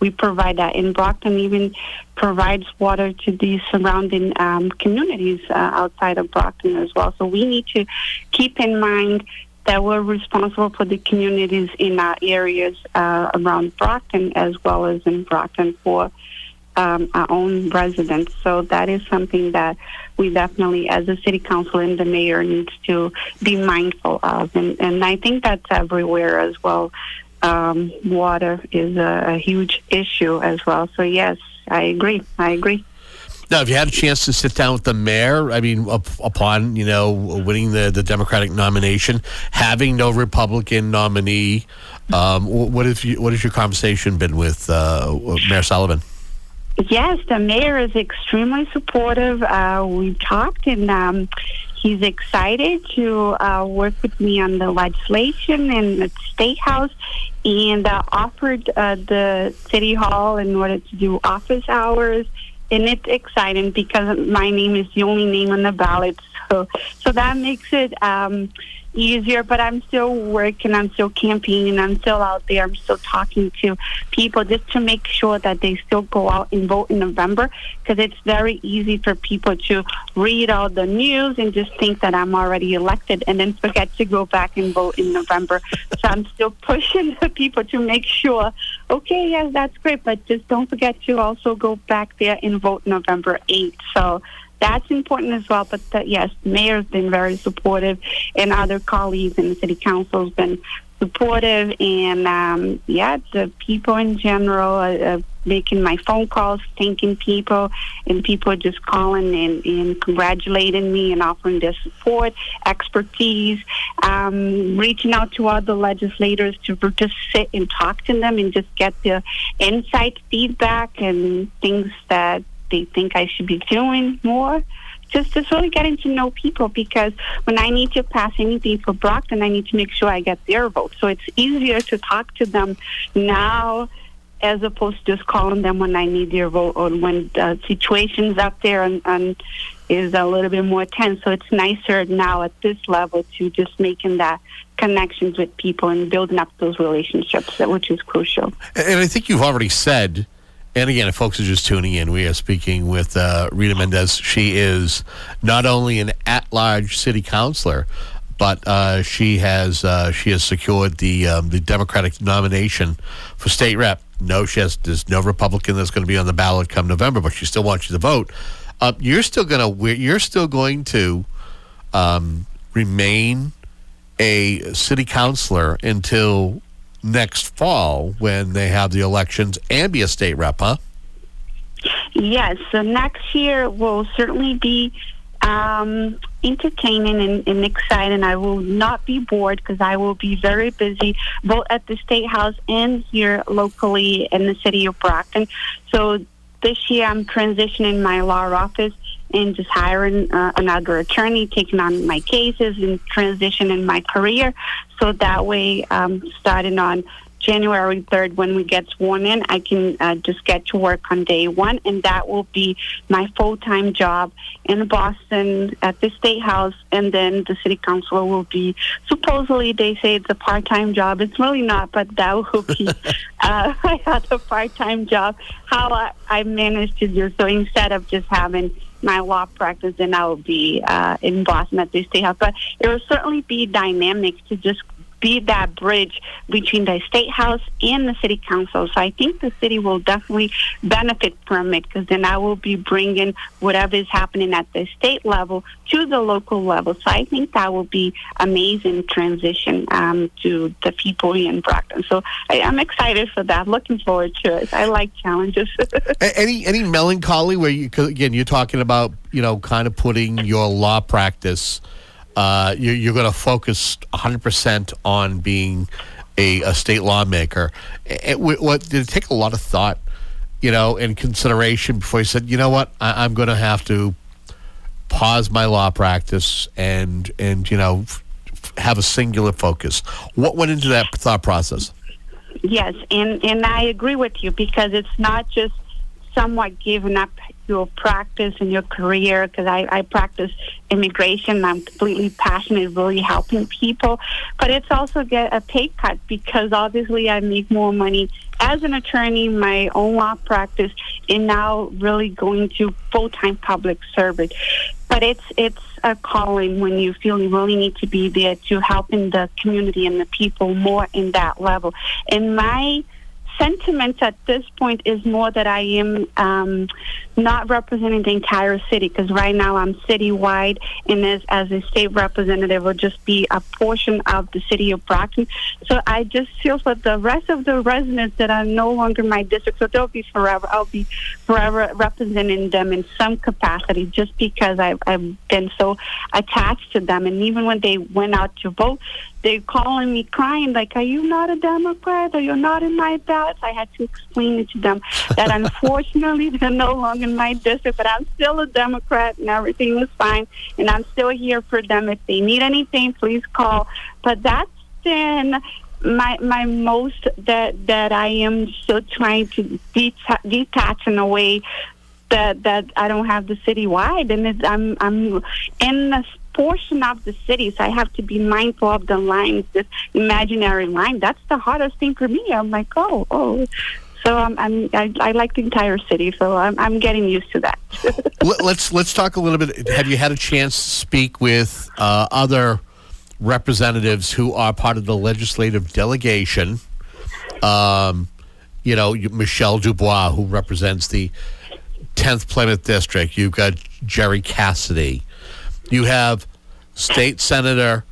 S17: we provide that. And Brockton even provides water to the surrounding um, communities uh, outside of Brockton as well. So we need to keep in mind that we're responsible for the communities in our areas uh, around Brockton as well as in Brockton for um, our own residents. So that is something that we definitely, as a city council and the mayor, needs to be mindful of. And, and I think that's everywhere as well. Um, water is a, a huge issue as well. So yes, I agree. I agree.
S5: Now, have you had a chance to sit down with the mayor? I mean, up, upon you know winning the, the Democratic nomination, having no Republican nominee, um, wh- what have you, what has your conversation been with uh, Mayor Sullivan?
S17: Yes, the mayor is extremely supportive. Uh, we talked, and um, he's excited to uh, work with me on the legislation in the state house, and uh, offered uh, the city hall in order to do office hours. And it's exciting because my name is the only name on the ballot, so so that makes it um, easier. But I'm still working. I'm still campaigning. I'm still out there. I'm still talking to people just to make sure that they still go out and vote in November because it's very easy for people to read all the news and just think that I'm already elected and then forget to go back and vote in November. so I'm still [laughs] pushing the people to make sure, okay, yes, that's great, but just don't forget to also go back there and vote November 8th. So that's important as well. But uh, yes, the mayor's been very supportive, and other colleagues in the city council has been supportive, and um, yeah, the people in general are, are making my phone calls, thanking people, and people just calling and, and congratulating me and offering their support, expertise, um, reaching out to other legislators to just sit and talk to them and just get their insight, feedback, and things that they think I should be doing more. Just, just really getting to know people because when I need to pass anything for Brockton, I need to make sure I get their vote. So it's easier to talk to them now as opposed to just calling them when I need their vote or when the situation's up there and, and is a little bit more tense. So it's nicer now at this level to just making that connections with people and building up those relationships, which is crucial.
S5: And I think you've already said, and again, if folks are just tuning in, we are speaking with uh, Rita Mendes. She is not only an at-large city councilor, but uh, she has uh, she has secured the um, the Democratic nomination for state rep. No, she has there's no Republican that's going to be on the ballot come November, but she still wants you to vote. Uh, you're still going to you're still going to um, remain a city councilor until next fall when they have the elections and be a state rep, huh?
S17: Yes, so next year will certainly be um, entertaining and, and exciting. I will not be bored because I will be very busy both at the State House and here locally in the city of Brockton. So this year I'm transitioning my law office and just hiring uh, another attorney, taking on my cases and transitioning my career. So that way, um, starting on January 3rd, when we get sworn in, I can uh, just get to work on day one, and that will be my full time job in Boston at the State House, and then the City Council will be supposedly they say it's a part time job. It's really not, but that will be [laughs] uh, [laughs] my other part time job. How I, I managed to do so instead of just having my law practice, then I will be uh, in Boston at the State House. But it will certainly be dynamic to just be that bridge between the state house and the city council. So I think the city will definitely benefit from it because then I will be bringing whatever is happening at the state level to the local level. So I think that will be amazing transition um, to the people in Brockton. So I, I'm excited for that. Looking forward to it. I like challenges. [laughs]
S5: any any melancholy where you again you're talking about you know kind of putting your law practice uh, you're, you're going to focus 100% on being a, a state lawmaker. It, what did it take a lot of thought you know and consideration before you said you know what? I, I'm going to have to pause my law practice and and you know have a singular focus. What went into that thought process?
S17: Yes, and and I agree with you because it's not just somewhat giving up your practice and your career because I, I practice immigration. I'm completely passionate, really helping people, but it's also get a pay cut because obviously I make more money as an attorney, my own law practice, and now really going to full time public service. But it's it's a calling when you feel you really need to be there to helping the community and the people more in that level. And my sentiment at this point is more that I am um, not representing the entire city because right now I'm citywide, and as, as a state representative, will just be a portion of the city of Brockton. So I just feel for the rest of the residents that are no longer my district, so they'll be forever. I'll be forever representing them in some capacity just because I've, I've been so attached to them. And even when they went out to vote, they're calling me crying like are you not a democrat? Or you're not in my ballots i had to explain it to them that [laughs] unfortunately they're no longer in my district but i'm still a democrat and everything is fine and i'm still here for them. If they need anything please call. But that's been my my most that that i am still trying to deta- detach in a way that that I don't have the citywide, and it, I'm I'm in a portion of the city, so I have to be mindful of the lines, this imaginary line. That's the hardest thing for me. I'm like, oh, oh. So I'm, I'm I, I like the entire city, so I'm I'm getting used to that. [laughs]
S5: Let- let's let's talk a little bit. Have you had a chance to speak with uh, other representatives who are part of the legislative delegation? Um, you know, Michelle DuBois, who represents the 10th Plymouth District. You've got Gerry Cassidy. You have State Senator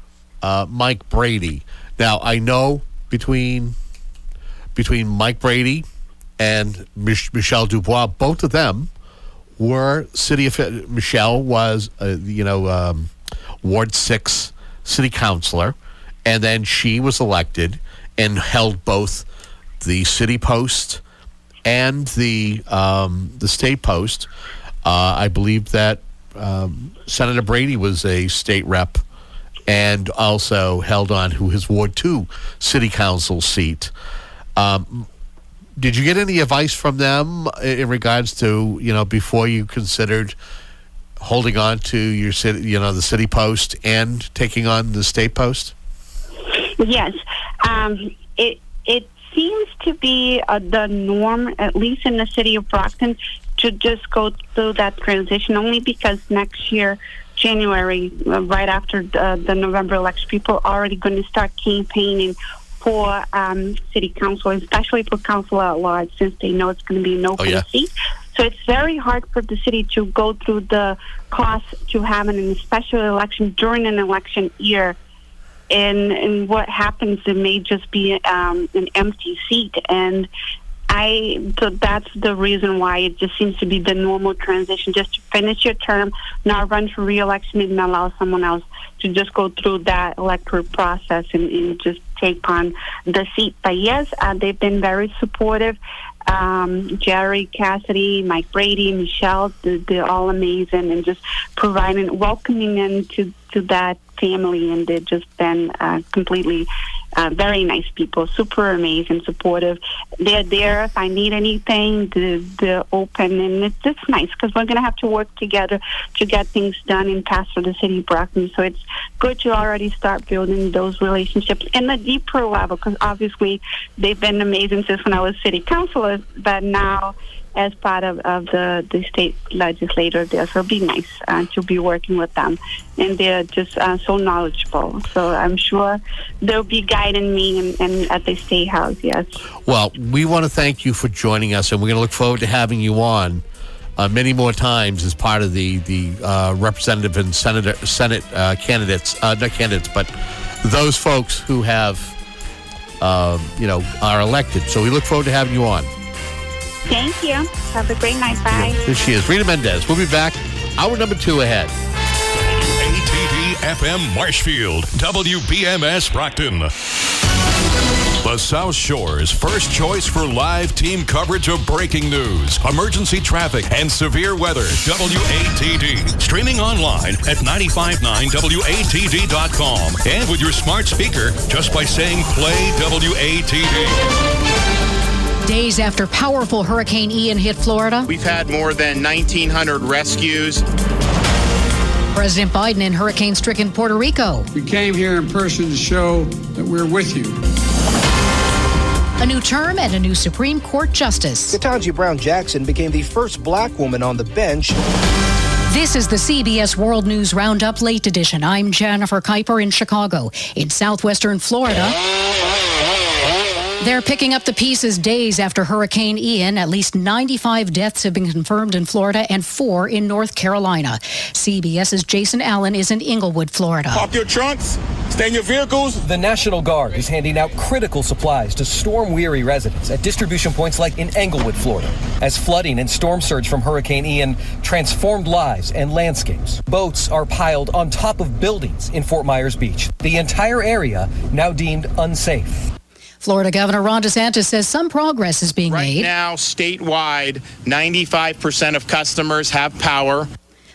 S5: uh, Mike Brady. Now, I know between between Mike Brady and Mich- Michelle DuBois, both of them were city offi- Michelle was, uh, you know, um, Ward Six city councilor, and then she was elected and held both the city post and the um, the state post. Uh, I believe that um, Senator Brady was a state rep and also held on to his Ward Two city council seat. Um, did you get any advice from them in regards to you know before you considered holding on to your city, you know, the city post and taking on the state post?
S17: Yes, um, it it seems to be uh, the norm, at least in the city of Brockton, to just go through that transition. Only because next year, January, uh, right after the, the November election, people are already going to start campaigning for um, city council, especially for council at large, since they know it's going to be an open
S5: yeah.
S17: seat. So it's very hard for the city to go through the cost to have a special election during an election year and and what happens it may just be um, an empty seat and I so that's the reason why it just seems to be the normal transition. Just to finish your term not run for reelection and allow someone else to just go through that electoral process and, and just take on the seat. But yes uh, they've been very supportive. Um, Gerry Cassidy, Mike Brady, Michelle, they're, all amazing and just providing, welcoming into to that family, and they've just been uh, completely uh, very nice people, super amazing, supportive. They're there if I need anything. They're, they're open, and it's just nice because we're going to have to work together to get things done and pass for the city of Brockton. So it's good to already start building those relationships in a deeper level because obviously they've been amazing since when I was city councilor, but now as part of, of the, the state legislator there. So be nice uh, to be working with them. And they're just uh, so knowledgeable. So I'm sure they'll be guiding me and at the state house, yes.
S5: Well, we want to thank you for joining us, and we're going to look forward to having you on uh, many more times as part of the the uh, representative and senator senate uh, candidates, uh, not candidates, but those folks who have, um, you know, are elected. So we look forward to having you on.
S17: Thank you. Have a great night. Bye.
S5: Here she is, Rita Mendes. We'll be back. Hour number two ahead.
S1: ATD FM Marshfield, WBMS Brockton. The South Shore's first choice for live team coverage of breaking news, emergency traffic, and severe weather. WATD. Streaming online at 959WATD.com and with your smart speaker just by saying play WATD.
S18: Days after powerful Hurricane Ian hit Florida,
S19: We've had more than 1,900 rescues.
S18: President Biden in hurricane stricken Puerto Rico.
S20: We came here in person to show that we're with you.
S18: A new term and a new Supreme Court justice.
S21: Ketanji Brown Jackson became the first black woman on the bench.
S18: This is the CBS World News Roundup Late Edition. I'm Jennifer Keiper in Chicago. In southwestern Florida, they're picking up the pieces days after Hurricane Ian. At least 95 deaths have been confirmed in Florida and four in North Carolina. CBS's Jason Allen is in Englewood, Florida.
S22: Park your trunks. Stay in your vehicles.
S23: The National Guard is handing out critical supplies to storm weary residents at distribution points like in Englewood, Florida, as flooding and storm surge from Hurricane Ian transformed lives and landscapes. Boats are piled on top of buildings in Fort Myers Beach. The entire area now deemed unsafe.
S18: Florida Governor Ron DeSantis says some progress is being
S19: Right
S18: made.
S19: now, statewide, 95% of customers have power.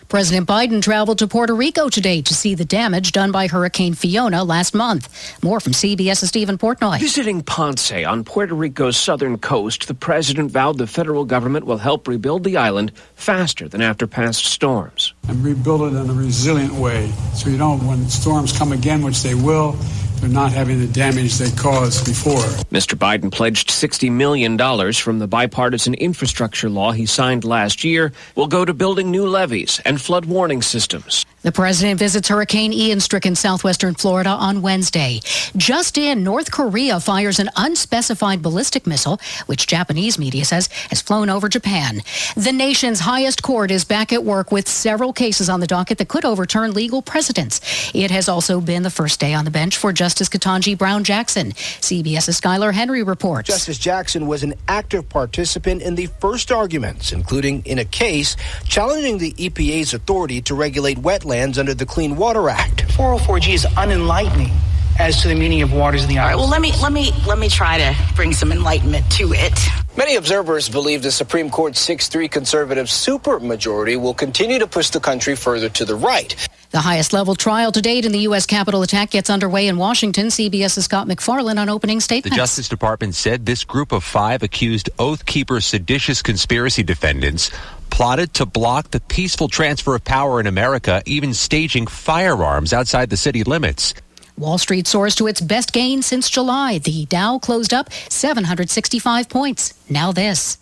S18: President Biden traveled to Puerto Rico today to see the damage done by Hurricane Fiona last month. More from CBS's Steven Portnoy.
S24: Visiting Ponce on Puerto Rico's southern coast, the president vowed the federal government will help rebuild the island faster than after past storms.
S20: And rebuild it in a resilient way so you don't, when storms come again, which they will, they're not having the damage they caused before.
S24: Mr. Biden pledged $60 million from the bipartisan infrastructure law he signed last year will go to building new levees and flood warning systems.
S18: The president visits Hurricane Ian stricken southwestern Florida on Wednesday. Just in, North Korea fires an unspecified ballistic missile, which Japanese media says has flown over Japan. The nation's highest court is back at work with several cases on the docket that could overturn legal precedents. It has also been the first day on the bench for Justice Ketanji Brown Jackson. CBS's Skyler Henry reports.
S21: Justice Jackson was an active participant in the first arguments, including in a case challenging the EPA's authority to regulate wetlands under the Clean Water Act.
S25: 404G is unenlightening as to the meaning of waters in the
S26: All right,
S25: island.
S26: well, let me let me let me try to bring some enlightenment to it.
S21: Many observers believe the Supreme Court's 6 3 conservative supermajority will continue to push the country further to the right.
S18: The highest level trial to date in the U.S. Capitol attack gets underway in Washington. CBS's Scott MacFarlane on opening
S27: statement.
S18: The.
S27: Justice Department said this group of five accused Oath Keeper seditious conspiracy defendants plotted to block the peaceful transfer of power in America, even staging firearms outside the city limits.
S18: Wall Street soars to its best gain since July. The Dow closed up 765 points. Now this.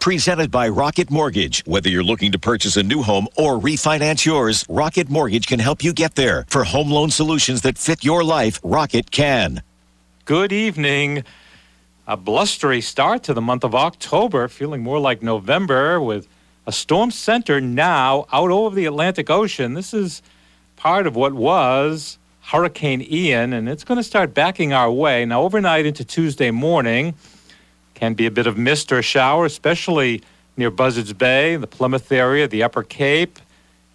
S28: Presented by Rocket Mortgage. Whether you're looking to purchase a new home or refinance yours, Rocket Mortgage can help you get there. For home loan solutions that fit your life, Rocket can.
S29: Good evening. A blustery start to the month of October, feeling more like November with a storm center now out over the Atlantic Ocean. This is part of what was Hurricane Ian, and it's going to start backing our way. Now, overnight into Tuesday morning, can be a bit of mist or shower, especially near Buzzards Bay, the Plymouth area, the Upper Cape,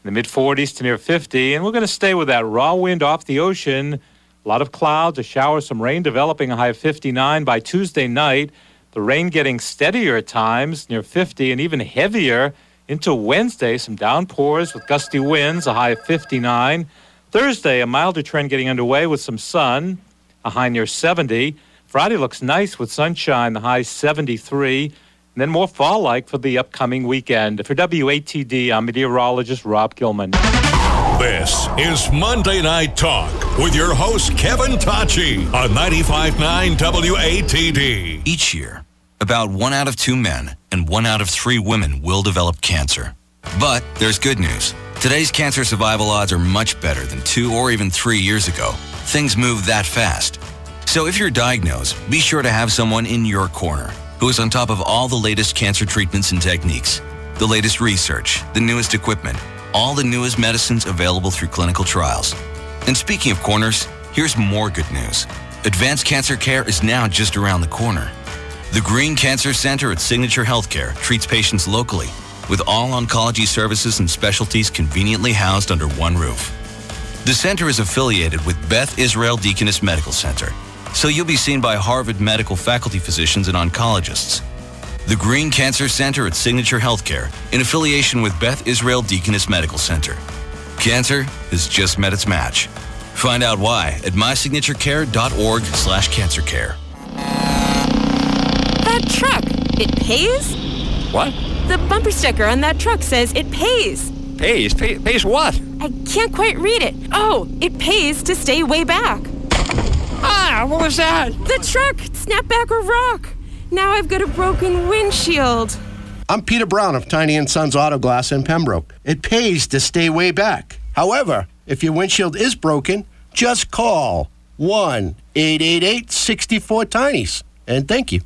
S29: in the mid 40s to near 50. And we're going to stay with that raw wind off the ocean. A lot of clouds, a shower, some rain developing, a high of 59 by Tuesday night. The rain getting steadier at times, near 50, and even heavier into Wednesday. Some downpours with gusty winds, a high of 59. Thursday, a milder trend getting underway with some sun, a high near 70. Friday looks nice with sunshine, the high 73. And then more fall like for the upcoming weekend. For WATD, I'm meteorologist Rob Gilman.
S1: This is Monday Night Talk with your host, Kevin Tocci on 95.9 WATD.
S30: Each year,
S31: About one out of two men and one out of three women will develop cancer. But there's good news. Today's cancer survival odds are much better than two or even three years ago. Things move that fast. So if you're diagnosed, be sure to have someone in your corner who is on top of all the latest cancer treatments and techniques, the latest research, the newest equipment, all the newest medicines available through clinical trials. And speaking of corners, here's more good news. Advanced cancer care is now just around the corner. The Green Cancer Center at Signature Healthcare treats patients locally with all oncology services and specialties conveniently housed under one roof. The center is affiliated with Beth Israel Deaconess Medical Center, so you'll be seen by Harvard medical faculty physicians and oncologists. The Green Cancer Center at Signature Healthcare, in affiliation with Beth Israel Deaconess Medical Center. Cancer has just met its match. Find out why at mysignaturecare.org slash cancercare.
S32: That truck, it pays?
S27: What?
S32: The bumper sticker on that truck says it pays.
S27: Pays? Pay, pays what?
S32: I can't quite read it. Oh, it pays to stay way back.
S27: Ah, what was that?
S32: The truck snapped back a rock. Now I've got a broken windshield.
S33: I'm Peter Brown of Tiny and Sons Auto Glass in Pembroke. It pays to stay way back. However, if your windshield is broken, just call 1 888 64 Tinies. And thank you.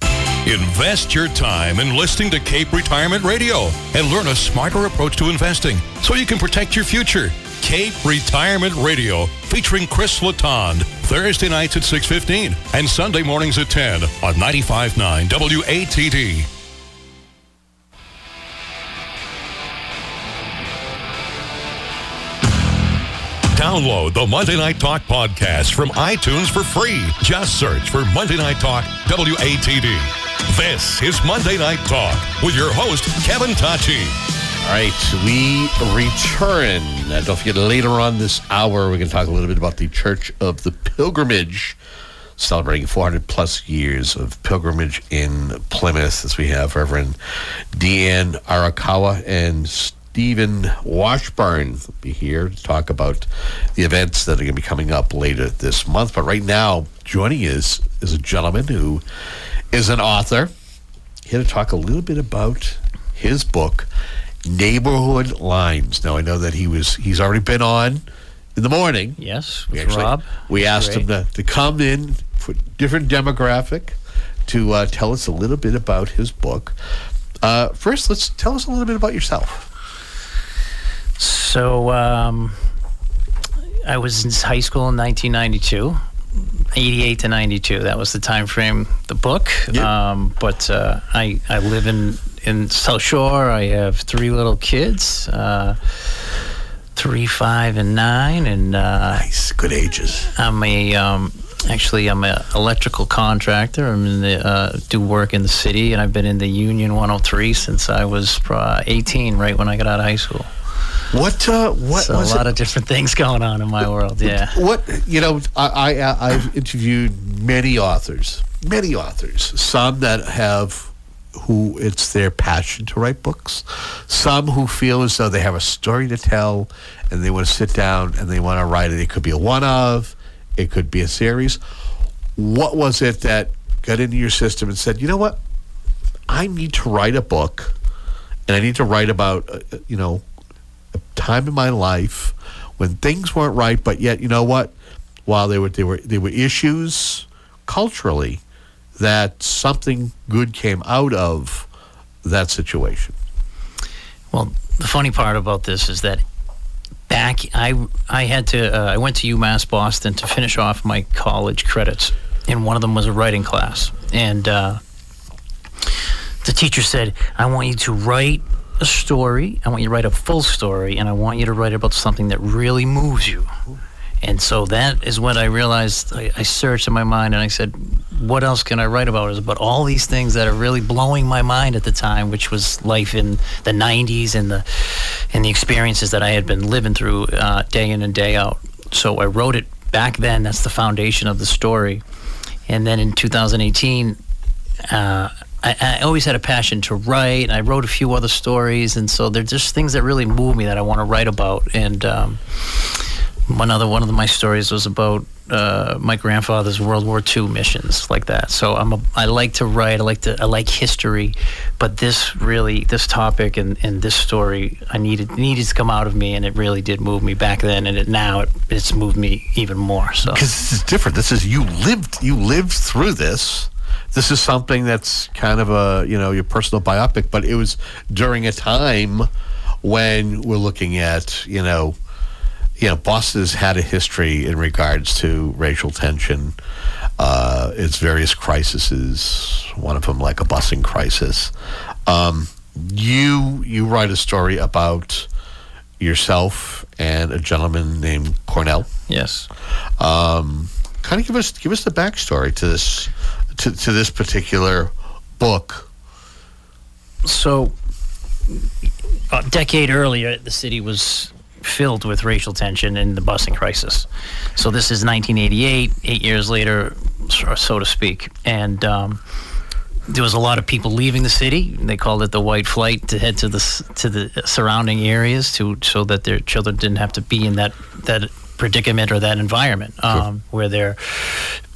S1: Invest your time in listening to Cape Retirement Radio and learn a smarter approach to investing so you can protect your future. Cape Retirement Radio featuring Chris Latond Thursday nights at 6:15 and Sunday mornings at 10 on 95.9 WATD. Download the Monday Night Talk podcast from iTunes for free. Just search for Monday Night Talk WATD. This is Monday Night Talk with your host, Kevin Tocci.
S5: All right, we return. Uh, don't forget, later on this hour, we're going to talk a little bit about the Church of the Pilgrimage, celebrating 400 plus years of pilgrimage in Plymouth, as we have Reverend Deanne Arakawa and Stephen Washburn be here to talk about the events that are going to be coming up later this month. But right now, joining us is a gentleman who is an author, here to talk a little bit about his book, Neighborhood Lines. Now I know that he was he's already been on in the morning.
S34: Yes,
S5: we
S34: with Rob.
S5: we asked
S34: Great.
S5: him to, to come in for different demographic to uh, tell us a little bit about his book. Uh, first, let's tell us a little bit about yourself.
S34: So um, I was in high school in 1992. 88 to 92 that was the time frame the book um, but uh, I, I live in, in south shore i have three little kids uh, three five and nine and uh,
S5: nice good ages
S34: i'm a um, actually i'm an electrical contractor i'm in the uh, do work in the city and i've been in the union 103 since i was uh, 18 right when i got out of high school
S5: what uh, what
S34: so a lot
S5: it?
S34: of different things going on in my world yeah
S5: What you know, I, I I've interviewed many authors, many authors. Some that have who it's their passion to write books. Some who feel as though they have a story to tell and they want to sit down and they want to write it. It could be a one of, it could be a series. What was it that got into your system and said, you know what, I need to write a book, and I need to write about uh, uh, you know a time in my life when things weren't right, but yet you know what? While there were there were there were issues culturally, that something good came out of that situation.
S34: Well, the funny part about this is that back I I had to uh, I went to UMass Boston to finish off my college credits, and one of them was a writing class, and uh, the teacher said, "I want you to write." A story. I want you to write a full story, and I want you to write about something that really moves you. And so that is what I realized. I, I searched in my mind and I said, what else can I write about? Was about all these things that are really blowing my mind at the time, which was life in the 90s and the, and the experiences that I had been living through uh, day in and day out. So I wrote it back then. That's the foundation of the story. And then in 2018, uh, I, I always had a passion to write. And I wrote a few other stories, and so they're just things that really move me that I want to write about. And um, one other one of my stories was about uh, my grandfather's World War II missions like that. So I'm a, I like to write. I like to I like history, but this really this topic and, and this story I needed needed to come out of me, and it really did move me back then, and it, now it, it's moved me even more. So
S5: because this is different. This is you lived you lived through this. This is something that's kind of a you know your personal biopic, but it was during a time when we're looking at you know you know, Boston's had a history in regards to racial tension, uh, its various crises. One of them, like a busing crisis. Um, you you write a story about yourself and a gentleman named Cornell.
S34: Yes.
S5: Um, kind of give us give us the backstory to this to, to this particular book.
S34: So, a decade earlier, the city was filled with racial tension and the busing crisis. So this is 1988, eight years later, so to speak, and. Um, there was a lot of people leaving the city. They called it the white flight to head to the to the surrounding areas to so that their children didn't have to be in that that predicament or that environment um, where they're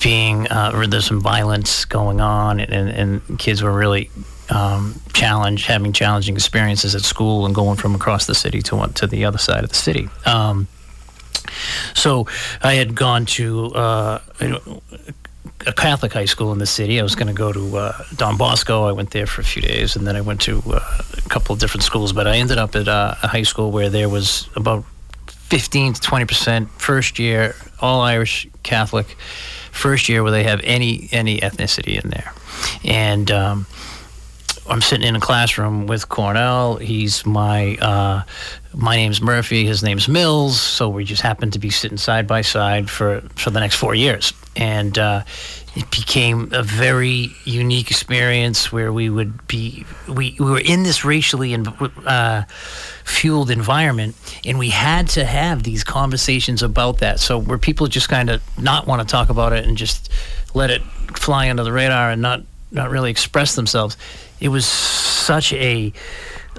S34: being uh, where there's some violence going on and, and kids were really um, challenge, having challenging experiences at school and going from across the city to one, to the other side of the city. Um, so I had gone to uh, a Catholic high school in the city. I was going to go to uh, Don Bosco. I went there for a few days, and then I went to uh, a couple of different schools. But I ended up at uh, a high school where there was about 15 to 20 percent first year all Irish Catholic first year where they have any any ethnicity in there, and um, I'm sitting in a classroom with Cornell. He's my uh, my name's Murphy. His name's Mills. So we just happened to be sitting side by side for for the next four years, and uh, it became a very unique experience where we would be we, we were in this racially uh, fueled environment, and we had to have these conversations about that. So where people just kind of not want to talk about it and just let it fly under the radar and not not really express themselves it was such a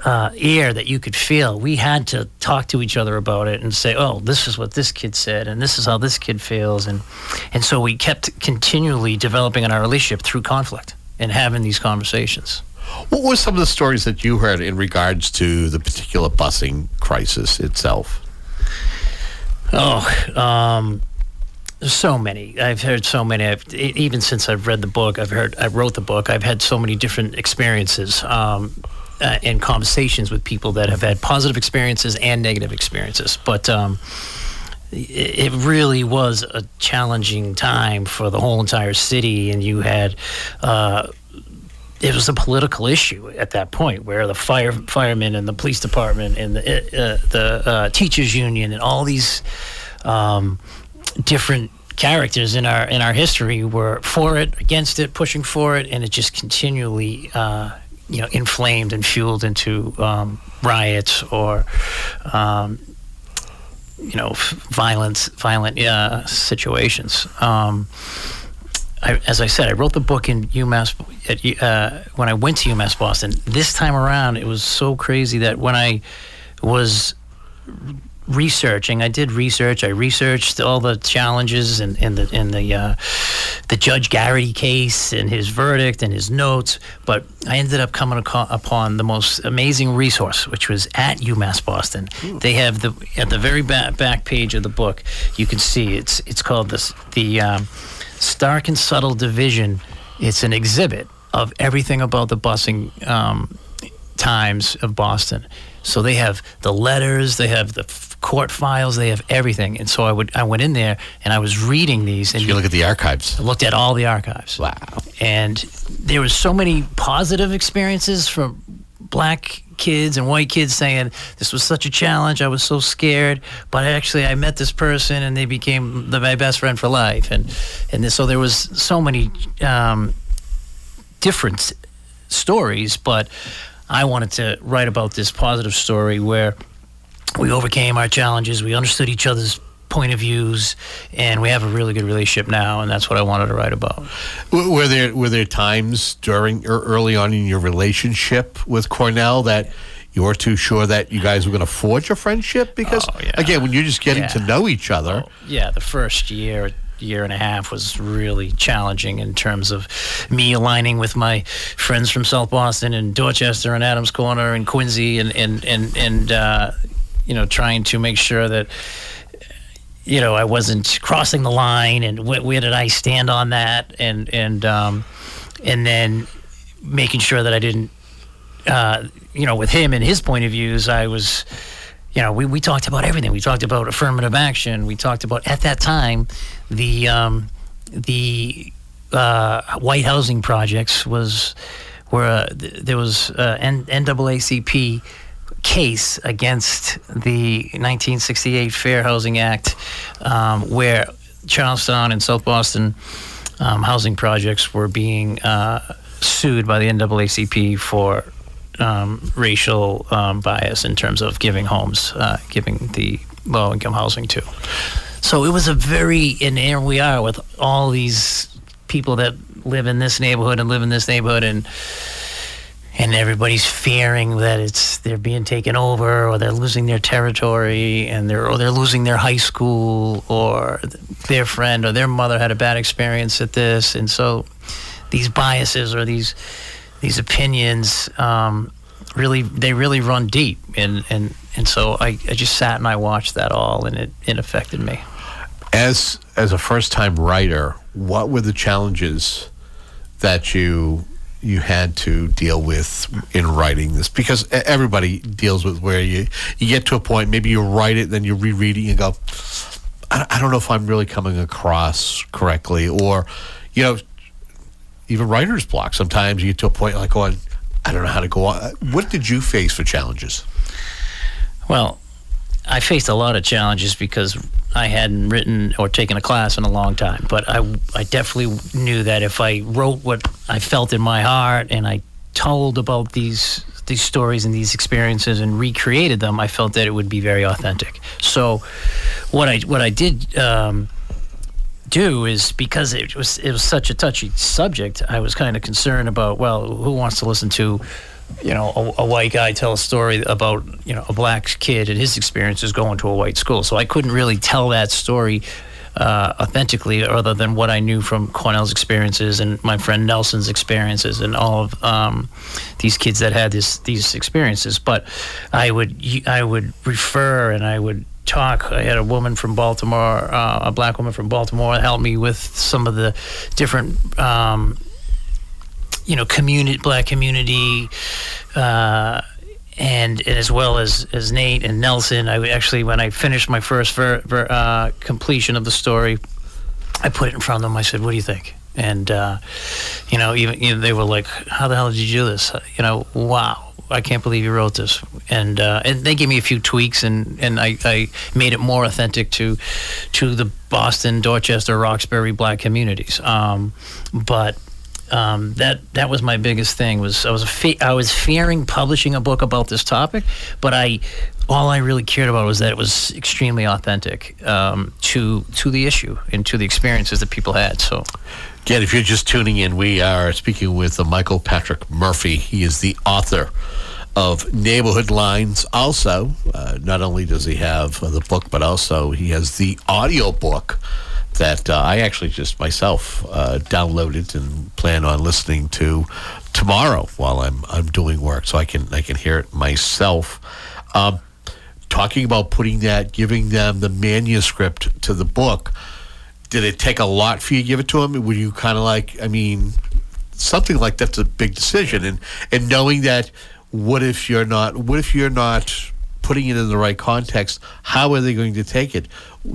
S34: uh, air that you could feel. We had to talk to each other about it and say, "Oh, this is what this kid said, and this is how this kid feels," and and so we kept continually developing in our relationship through conflict and having these conversations.
S5: What were some of the stories that you heard in regards to the particular busing crisis itself?
S34: Oh, um, so many. I've heard so many. I've, even since I've read the book, I've heard. I wrote the book. I've had so many different experiences um, uh, and conversations with people that have had positive experiences and negative experiences. But um, it, really was a challenging time for the whole entire city, and you had. Uh, it was a political issue at that point, where the fire firemen and the police department and the uh, the uh, teachers union and all these um, different characters in our in our history were for it, against it, pushing for it, and it just continually, uh, you know, inflamed and fueled into um, riots or, um, you know, violence, violent uh, situations. Um, I, as I said, I wrote the book in UMass at, uh, when I went to UMass Boston. This time around, it was so crazy that when I was researching. I did research. I researched all the challenges in, in the in the uh, the Judge Garrity case and his verdict and his notes. But I ended up coming upon the most amazing resource, which was at UMass Boston. Ooh. They have the at the very back, back page of the book. You can see it's it's called this the um, Stark and Subtle Division. It's an exhibit of everything about the busing um, times of Boston. So they have the letters, they have the court files. They have everything. And so I would I went in there and I was reading these. And
S5: so you look at the archives.
S34: I looked at all the archives.
S5: Wow.
S34: And there was so many positive experiences from black kids and white kids saying this was such a challenge. I was so scared, but actually I met this person and they became the, my best friend for life. And and this, so there was so many um, different stories, but I wanted to write about this positive story where we overcame our challenges. We understood each other's point of views, and we have a really good relationship now. And that's what I wanted to write about.
S5: Were there were there times during or early on in your relationship with Cornell that? You were too sure that you guys were going to forge a friendship because,
S34: oh, yeah.
S5: again, when you're just getting
S34: yeah.
S5: to know each other.
S34: Oh, yeah, the first year, year and a half was really challenging in terms of me aligning with my friends from South Boston and Dorchester and Adams Corner and Quincy and and and and uh, you know trying to make sure that you know I wasn't crossing the line and wh- where did I stand on that and and um, and then making sure that I didn't uh, you know with him and his point of views I was you know, we, we talked about everything. We talked about affirmative action. We talked about at that time the um, the uh, white housing projects was where uh, th- there was uh, N- NAACP case against the 1968 Fair Housing Act, um, where Charlestown and South Boston um, housing projects were being uh, sued by the NAACP for um, racial um, bias in terms of giving homes, uh, giving the low income housing to. So it was a very, and here we are with all these people that live in this neighborhood and live in this neighborhood, and and everybody's fearing that it's they're being taken over or they're losing their territory and they're or they're losing their high school or their friend or their mother had a bad experience at this, and so these biases or these these opinions um, really they really run deep and and and so I, I just sat and I watched that all and it, it affected me
S5: As as a first time writer, what were the challenges that you you had to deal with in writing this? Because everybody deals with where you you get to a point, maybe you write it, then you reread it, and go, I, I don't know if I'm really coming across correctly, or you know, even writer's block. Sometimes you get to a point like oh, going, I don't know how to go on. What did you face for challenges?
S34: Well, I faced a lot of challenges because I hadn't written or taken a class in a long time. But I, I definitely knew that if I wrote what I felt in my heart and I told about these these stories and these experiences and recreated them, I felt that it would be very authentic. So, what I what I did. Um, do is because it was it was such a touchy subject. I was kind of concerned about well, who wants to listen to, you know, a, a white guy tell a story about you know a black kid and his experiences going to a white school. So I couldn't really tell that story uh, authentically, other than what I knew from Cornell's experiences and my friend Nelson's experiences and all of um, these kids that had this these experiences. But I would I would refer and I would talk. I had a woman from Baltimore, uh, a black woman from Baltimore, help me with some of the different, um, you know, community, black community, uh, and, and as well as as Nate and Nelson. I actually, when I finished my first ver, ver, uh, completion of the story, I put it in front of them. I said, "What do you think?" And uh, you know, even you know, they were like, "How the hell did you do this?" You know, wow. I can't believe you wrote this, and uh, and they gave me a few tweaks, and, and I, I made it more authentic to to the Boston, Dorchester, Roxbury black communities. Um, but um, that that was my biggest thing was I was fe- I was fearing publishing a book about this topic, but I all I really cared about was that it was extremely authentic um, to to the issue and to the experiences that people had. So.
S5: Again, if you're just tuning in, we are speaking with uh, Michael Patrick Murphy. He is the author of Neighborhood Lines. Also, uh, not only does he have uh, the book, but also he has the audio book that uh, I actually just myself uh, downloaded and plan on listening to tomorrow while I'm I'm doing work, so I can I can hear it myself. Um, talking about putting that, giving them the manuscript to the book did it take a lot for you to give it to them? Were you kind of like, I mean, something like that's a big decision, and and knowing that, what if you're not, what if you're not putting it in the right context? How are they going to take it?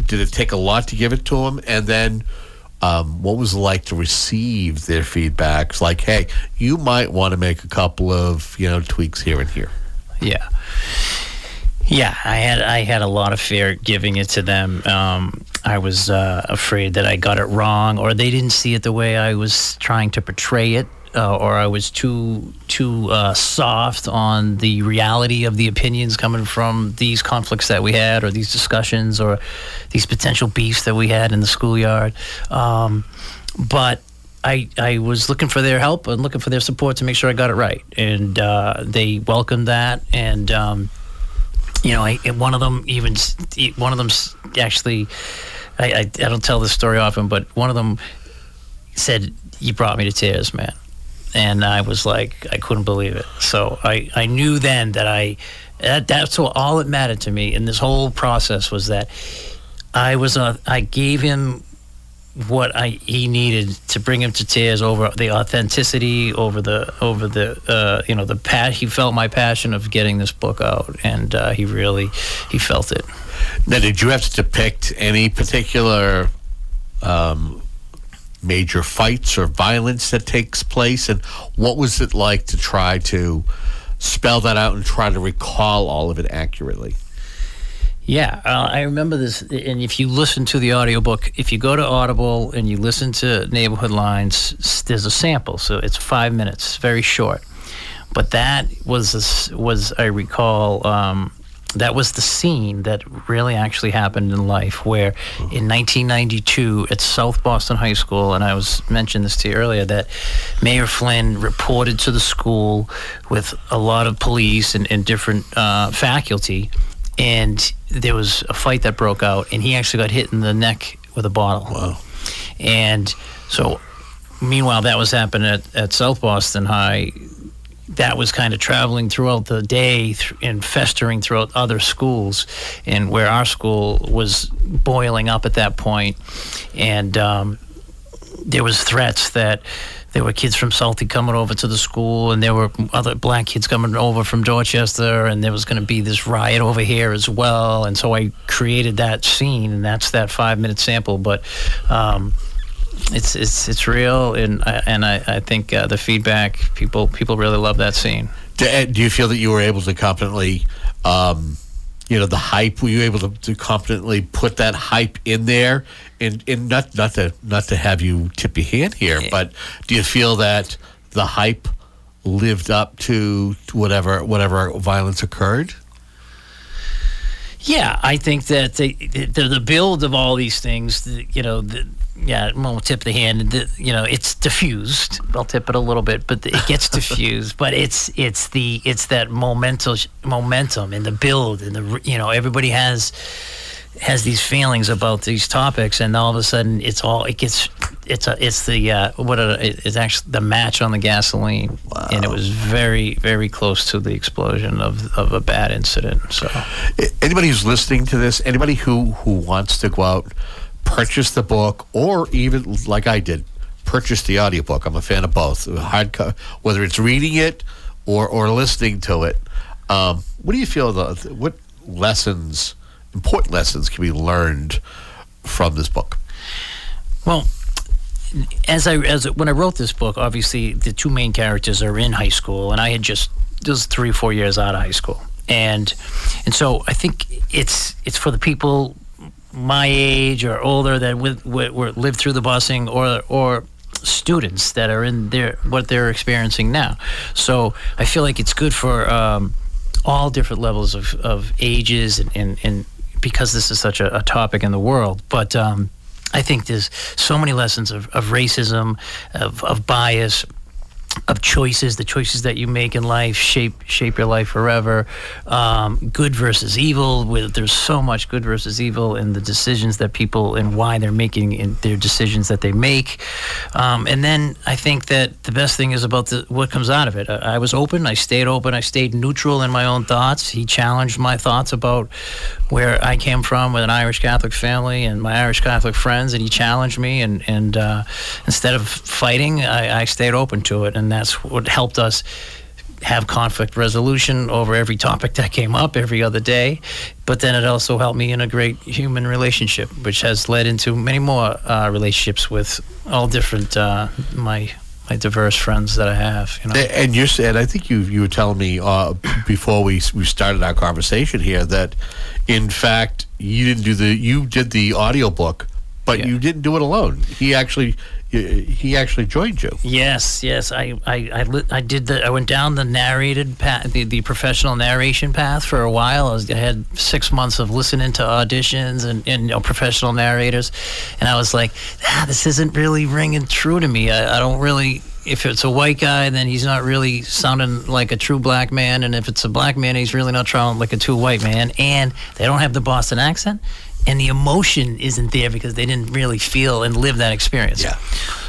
S5: Did it take a lot to give it to them, and then? Um, what was it like to receive their feedback? It's like, hey, you might want to make a couple of you know tweaks here and here.
S34: Yeah. Yeah, I had I had a lot of fear giving it to them. Um, I was uh, afraid that I got it wrong, or they didn't see it the way I was trying to portray it, uh, or I was too too uh, soft on the reality of the opinions coming from these conflicts that we had, or these discussions, or these potential beefs that we had in the schoolyard. Um, but I, I was looking for their help and looking for their support to make sure I got it right, and uh, they welcomed that. And um, you know, I, one of them even one of them actually I, I, I don't tell this story often, but one of them said, "You brought me to tears, man," and I was like, I couldn't believe it. So I, I knew then that I that, that's what, all that mattered to me in this whole process was that I was uh, I gave him what I he needed to bring him to tears over the authenticity, over the over the uh, you know the pat. He felt my passion of getting this book out, and uh, he really he felt it.
S5: Now, did you have to depict any particular um, major fights or violence that takes place, and what was it like to try to spell that out and try to recall all of it accurately?
S34: Yeah, uh, I remember this. And if you listen to the audiobook, if you go to Audible and you listen to Neighborhood Lines, there's a sample. So it's five minutes, very short. But that was, a was I recall, um, that was the scene that really actually happened in life where in 1992 at South Boston High School, and I was mentioned this to you earlier, that Mayor Flynn reported to the school with a lot of police and, and different uh, faculty and there was a fight that broke out, and he actually got hit in the neck with a bottle. Wow. And so, meanwhile, that was happening at, at South Boston High. That was kind of traveling throughout the day and festering throughout other schools, and where our school was boiling up at that point, and um, there was threats that there were kids from Southie coming over to the school, and there were other black kids coming over from Dorchester, and there was going to be this riot over here as well. And so I created that scene, and that's that five minute sample. But um, it's it's it's real, and I, and I, I think uh, the feedback people people really love that scene.
S5: Do, uh, do you feel that you were able to confidently, um, you know, the hype? Were you able to, to competently put that hype in there? And, and not not to not to have you tip your hand here, but do you feel that the hype lived up to whatever whatever violence occurred?
S34: Yeah, I think that the the, the build of all these things, the, you know, the, yeah, I won't tip the hand. The, you know, it's diffused. I'll tip it a little bit, but it gets [laughs] diffused. But it's it's the it's that momentum momentum and the build and the you know everybody has has these feelings about these topics, and all of a sudden it's all it gets. It's a it's the uh, what a, it's actually the match on the gasoline, and it was very very close to the explosion of of a bad incident. So.
S5: Anybody who's listening to this, anybody who who wants to go out, purchase the book, or even like I did, purchase the audiobook. I'm a fan of both. Hard co- whether it's reading it or or listening to it. Um, what do you feel the what lessons, important lessons, can be learned from this book?
S34: Well, as I as when I wrote this book, obviously the two main characters are in high school, and I had just just three four years out of high school, and and so I think it's it's for the people my age or older that with, with, were lived through the busing or or students that are in their what they're experiencing now. So I feel like it's good for um, all different levels of, of ages and, and, and because this is such a, a topic in the world. But um, I think there's so many lessons of, of racism, of, of bias, of choices. The choices that you make in life shape shape your life forever. Um, good versus evil. With there's so much good versus evil in the decisions that people and why they're making in their decisions that they make. Um, and then I think that the best thing is about the, what comes out of it. I, I was open. I stayed open. I stayed neutral in my own thoughts. He challenged my thoughts about where I came from with an Irish Catholic family and my Irish Catholic friends, and he challenged me. And and uh, instead of fighting, I, I stayed open to it, and that's what helped us have conflict resolution over every topic that came up every other day. But then it also helped me in a great human relationship, which has led into many more uh, relationships with all different uh, my my diverse friends that I have. You know.
S5: And you said, I think you you were telling me uh, [clears throat] before we we started our conversation here that, in fact, you didn't do the you did the audiobook, but you didn't do it alone. He actually he actually joined you.
S34: Yes, yes. I, I, I, li- I did the. I went down the narrated path, the, the professional narration path for a while. I, was, I had six months of listening to auditions and, and you know, professional narrators, and I was like, ah, this isn't really ringing true to me. I, I don't really. If it's a white guy, then he's not really sounding like a true black man, and if it's a black man, he's really not sounding like a true white man. And they don't have the Boston accent and the emotion isn't there because they didn't really feel and live that experience.
S5: Yeah.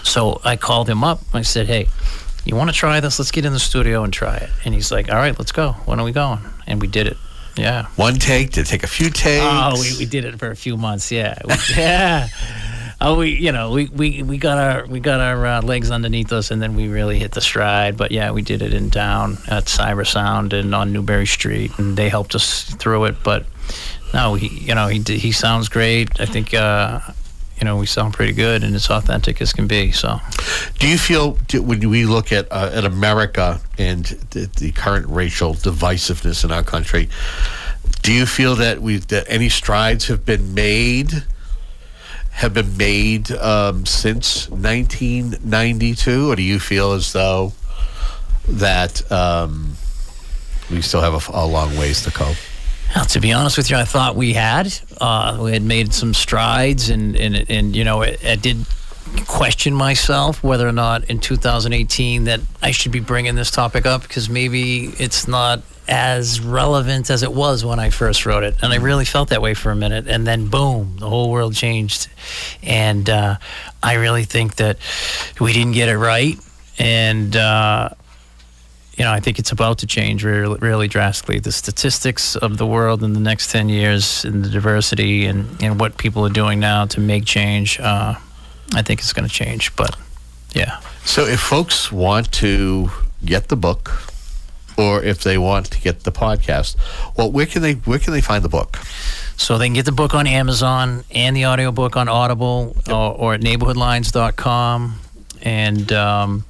S34: So I called him up. I said, "Hey, you want to try this? Let's get in the studio and try it." And he's like, "All right, let's go. When are we going?" And we did it. Yeah.
S5: One take? Did it take a few takes?
S34: Oh, we, we did it for a few months. Yeah. We- [laughs] yeah. Oh, we you know we, we, we got our we got our uh, legs underneath us, and then we really hit the stride. But yeah, we did it in town at Cyber Sound and on Newbury Street, and they helped us through it. But no, he you know he he sounds great. I think uh, you know we sound pretty good, and it's authentic as can be. So
S5: Do you feel do, when we look at uh, at America and the, the current racial divisiveness in our country? Do you feel that we that any strides have been made? Have been made um, since 1992, or do you feel as though that um, we still have a long ways to go?
S34: Now, to be honest with you, I thought we had. Uh, we had made some strides, and and, and you know, I, I did question myself whether or not in 2018 that I should be bringing this topic up because maybe it's not as relevant as it was when I first wrote it, and I really felt that way for a minute, and then boom, the whole world changed, and uh, I really think that we didn't get it right, and. Uh, you know, I think it's about to change really, really drastically. The statistics of the world in the next 10 years and the diversity and, and what people are doing now to make change, uh, I think it's going to change. But yeah.
S5: So, if folks want to get the book, or if they want to get the podcast, well, where can they where can they find the book?
S34: So they can get the book on Amazon and the audiobook on Audible or, or at neighborhoodlines.com. And um,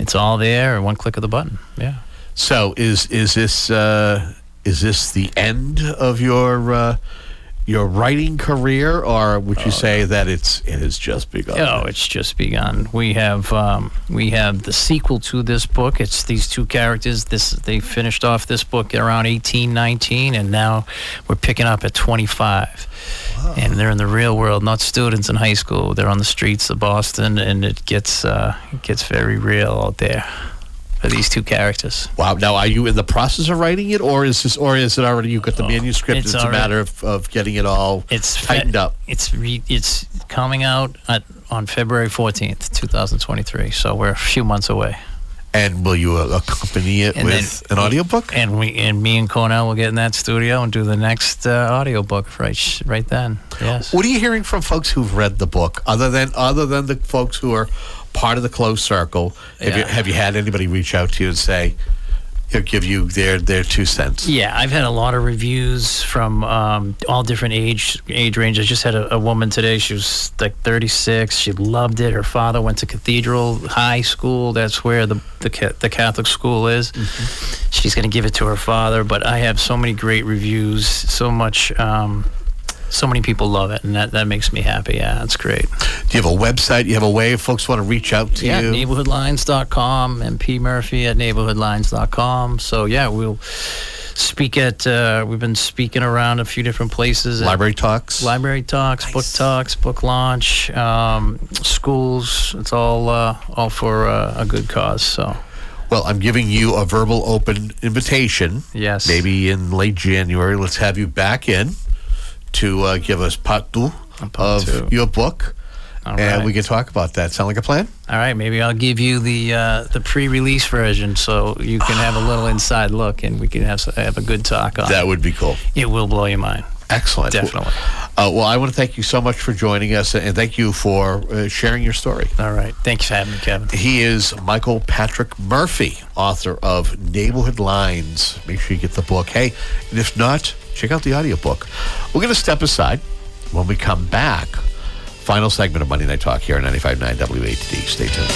S34: it's all there, one click of the button. Yeah.
S5: So, is is this uh, is this the end of your uh, your writing career, or would you say that it's it has just begun?
S34: Oh, it's just begun. We have um, we have the sequel to this book. It's these two characters. This they finished off this book around eighteen, nineteen, and now we're picking up at twenty five. And they're in the real world, not students in high school. They're on the streets of Boston, and it gets uh, it gets very real out there for these two characters.
S5: Wow. Now, are you in the process of writing it, or is this, or is it already you got the manuscript?
S34: Oh, it's
S5: It's, a matter of, of getting it all
S34: It's
S5: tightened up.
S34: It's re- it's coming out at, on February fourteenth, two thousand twenty three. So we're a few months away.
S5: And will you uh, accompany it
S34: And
S5: with
S34: then-
S5: an audiobook?
S34: And we and me and Cornell will get in that studio and do the next uh, audiobook right right then. Yes.
S5: What are you hearing from folks who've read the book, other than other than the folks who are part of the closed circle? Have you have you had anybody reach out to you and say, give you their their two cents?
S34: Yeah, I've had a lot of reviews from um, all different age age ranges. I just had a, a woman today. She was like 36. She loved it. Her father went to Cathedral High School. That's where the the, the Catholic school is. She's going to give it to her father. But I have so many great reviews. So much. Um, so many people love it, and that, that makes me happy. Yeah, that's great.
S5: Do you have a website? You have a way if folks want to reach out to
S34: yeah,
S5: you?
S34: neighborhoodlines.com and P Murphy at neighborhoodlines.com. So yeah, we'll speak at. Uh, we've been speaking around a few different places.
S5: Library talks.
S34: Library talks, book talks, book launch, um, schools. It's all uh, all for uh, a good cause. So
S5: Well, I'm giving you a verbal open invitation.
S34: Yes.
S5: Maybe in late January, let's have you back in to uh, give us part two of
S34: two.
S5: your book.
S34: All
S5: and
S34: right.
S5: we can talk about that. Sound like a plan?
S34: all right, maybe I'll give you the uh, the pre-release version so you can have a little inside look and we can have have a good talk on.
S5: That would be cool.
S34: It will blow your mind.
S5: Excellent.
S34: Definitely.
S5: Uh, well, I want to thank you so much for joining us and thank you for uh, sharing your story.
S34: All right. Thanks for having me, Kevin.
S5: He is Michael Patrick Murphy, author of Neighborhood Lines. Make sure you get the book. Hey, and if not, check out the audiobook. We're going to step aside. When we come back, final segment of Monday Night Talk here on 95.9 WATD. Stay tuned.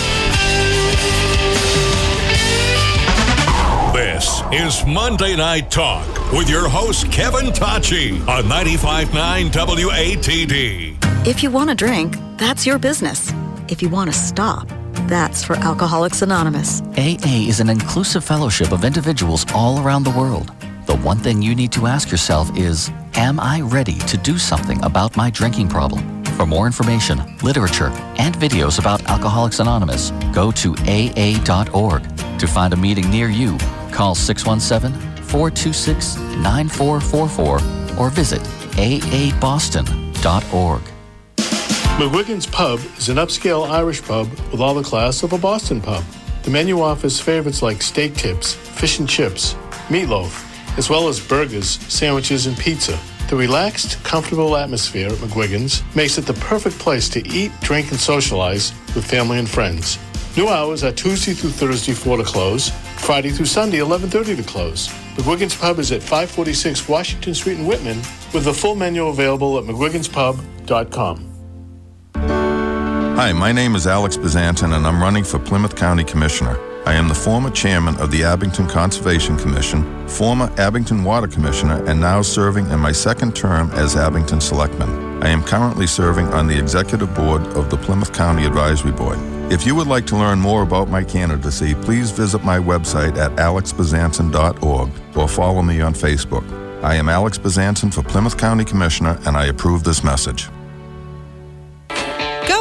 S1: This is Monday Night Talk with your host, Kevin Tocci on 95.9 WATD.
S35: If you want to drink, that's your business. If you want to stop, that's for Alcoholics Anonymous.
S36: AA is an inclusive fellowship of individuals all around the world. The one thing you need to ask yourself is Am I ready to do something about my drinking problem? For more information, literature, and videos about Alcoholics Anonymous, go to AA.org. To find a meeting near you, call 617 426 9444 or visit aaboston.org.
S37: McGuigan's Pub is an upscale Irish pub with all the class of a Boston pub. The menu offers favorites like steak tips, fish and chips, meatloaf, as well as burgers, sandwiches, and pizza. The relaxed, comfortable atmosphere at McGuigan's makes it the perfect place to eat, drink, and socialize with family and friends. New hours are Tuesday through Thursday, 4 to close, Friday through Sunday, 11.30 to close. McGuigan's Pub is at 546 Washington Street in Whitman, with the full menu available at mcguiganspub.com.
S38: Hi, my name is Alex Bezanson, and I'm running for Plymouth County Commissioner. I am the former chairman of the Abington Conservation Commission, former Abington Water Commissioner, and now serving in my second term as Abington Selectman. I am currently serving on the executive board of the Plymouth County Advisory Board. If you would like to learn more about my candidacy, please visit my website at alexbezanson.org or follow me on Facebook. I am Alex Bezanson for Plymouth County Commissioner, and I approve this message.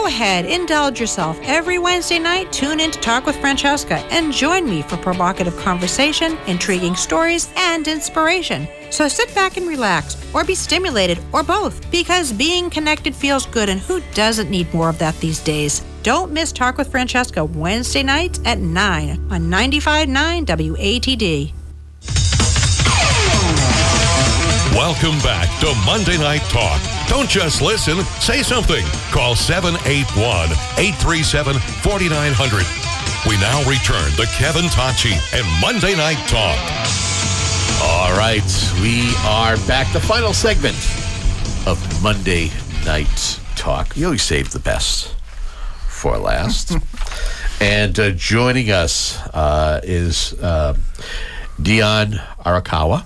S39: Go ahead, indulge yourself. Every Wednesday night, tune in to Talk with Francesca and join me for provocative conversation, intriguing stories, and inspiration. So sit back and relax, or be stimulated, or both, because being connected feels good, and who doesn't need more of that these days? Don't miss Talk with Francesca Wednesday nights at 9 on 95.9 WATD.
S1: Welcome back to Monday Night Talk. Don't just listen, say something. Call 781 837 4900. We now return to Kevin Tocci and Monday Night Talk.
S5: All right, we are back. The final segment of Monday Night Talk. You always save the best for last. [laughs] and uh, joining us uh, is uh, Dianne Arakawa.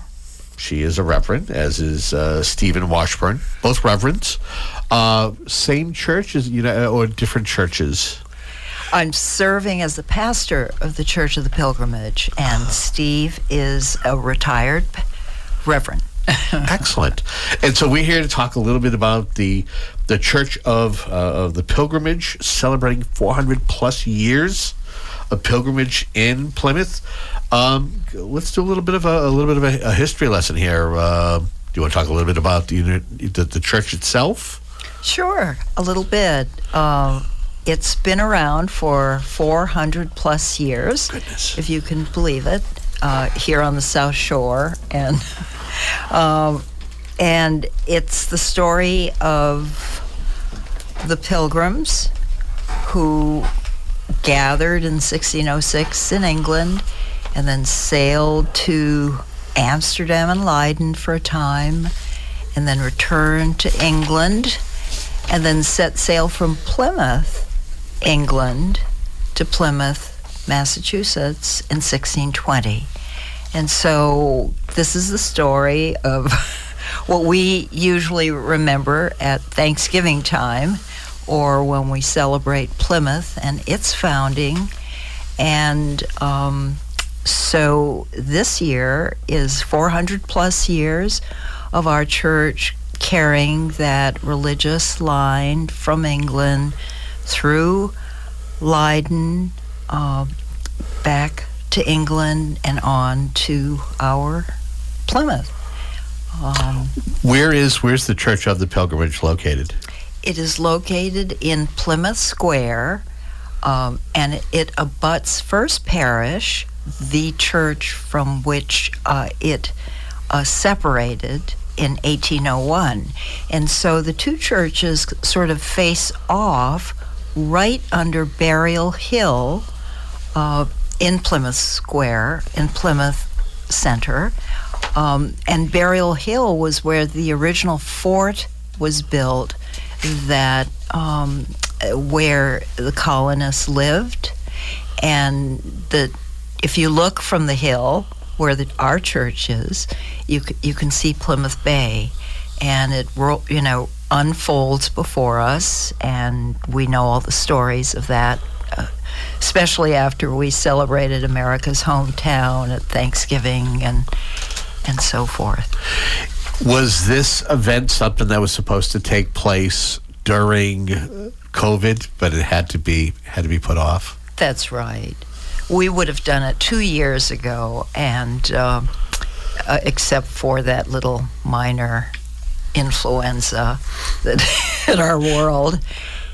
S5: She is a reverend, as is uh, Stephen Washburn, both reverends. Uh, same church as you know, or different churches.
S40: I'm serving as the pastor of the Church of the Pilgrimage, and Steve is a retired reverend. [laughs]
S5: Excellent. And so we're here to talk a little bit about the the Church of uh, of the Pilgrimage, celebrating 400 plus years of pilgrimage in Plymouth. Um, let's do a little bit of a, a little bit of a, a history lesson here. Uh, do you want to talk a little bit about the the, the church itself?
S40: Sure, a little bit. Uh, it's been around for 400 plus years,
S5: Goodness.
S40: if you can believe it, uh, here on the South Shore, and [laughs] um, and it's the story of the Pilgrims who gathered in 1606 in England and then sailed to Amsterdam and Leiden for a time and then returned to England and then set sail from Plymouth, England, to Plymouth, Massachusetts in 1620. And so this is the story of [laughs] what we usually remember at Thanksgiving time or when we celebrate Plymouth and its founding. And um, so this year is 400 plus years of our church carrying that religious line from England through Leiden, uh, back to England, and on to our Plymouth. Um,
S5: Where is where's the Church of the Pilgrimage located?
S40: It is located in Plymouth Square, um, and it abuts First Parish, the church from which uh, it uh, separated in 1801. And so the two churches sort of face off right under Burial Hill uh, in Plymouth Square, in Plymouth Center. Um, and Burial Hill was where the original fort was built that um, where the colonists lived, and the if you look from the hill where the, our church is, you you can see Plymouth Bay, and it you know unfolds before us, and we know all the stories of that. Uh, especially after we celebrated America's hometown at Thanksgiving and and so forth.
S5: Was this event something that was supposed to take place during COVID, but it had to be had to be put off?
S40: That's right. We would have done it two years ago, and uh, uh, except for that little minor influenza that [laughs] hit our world.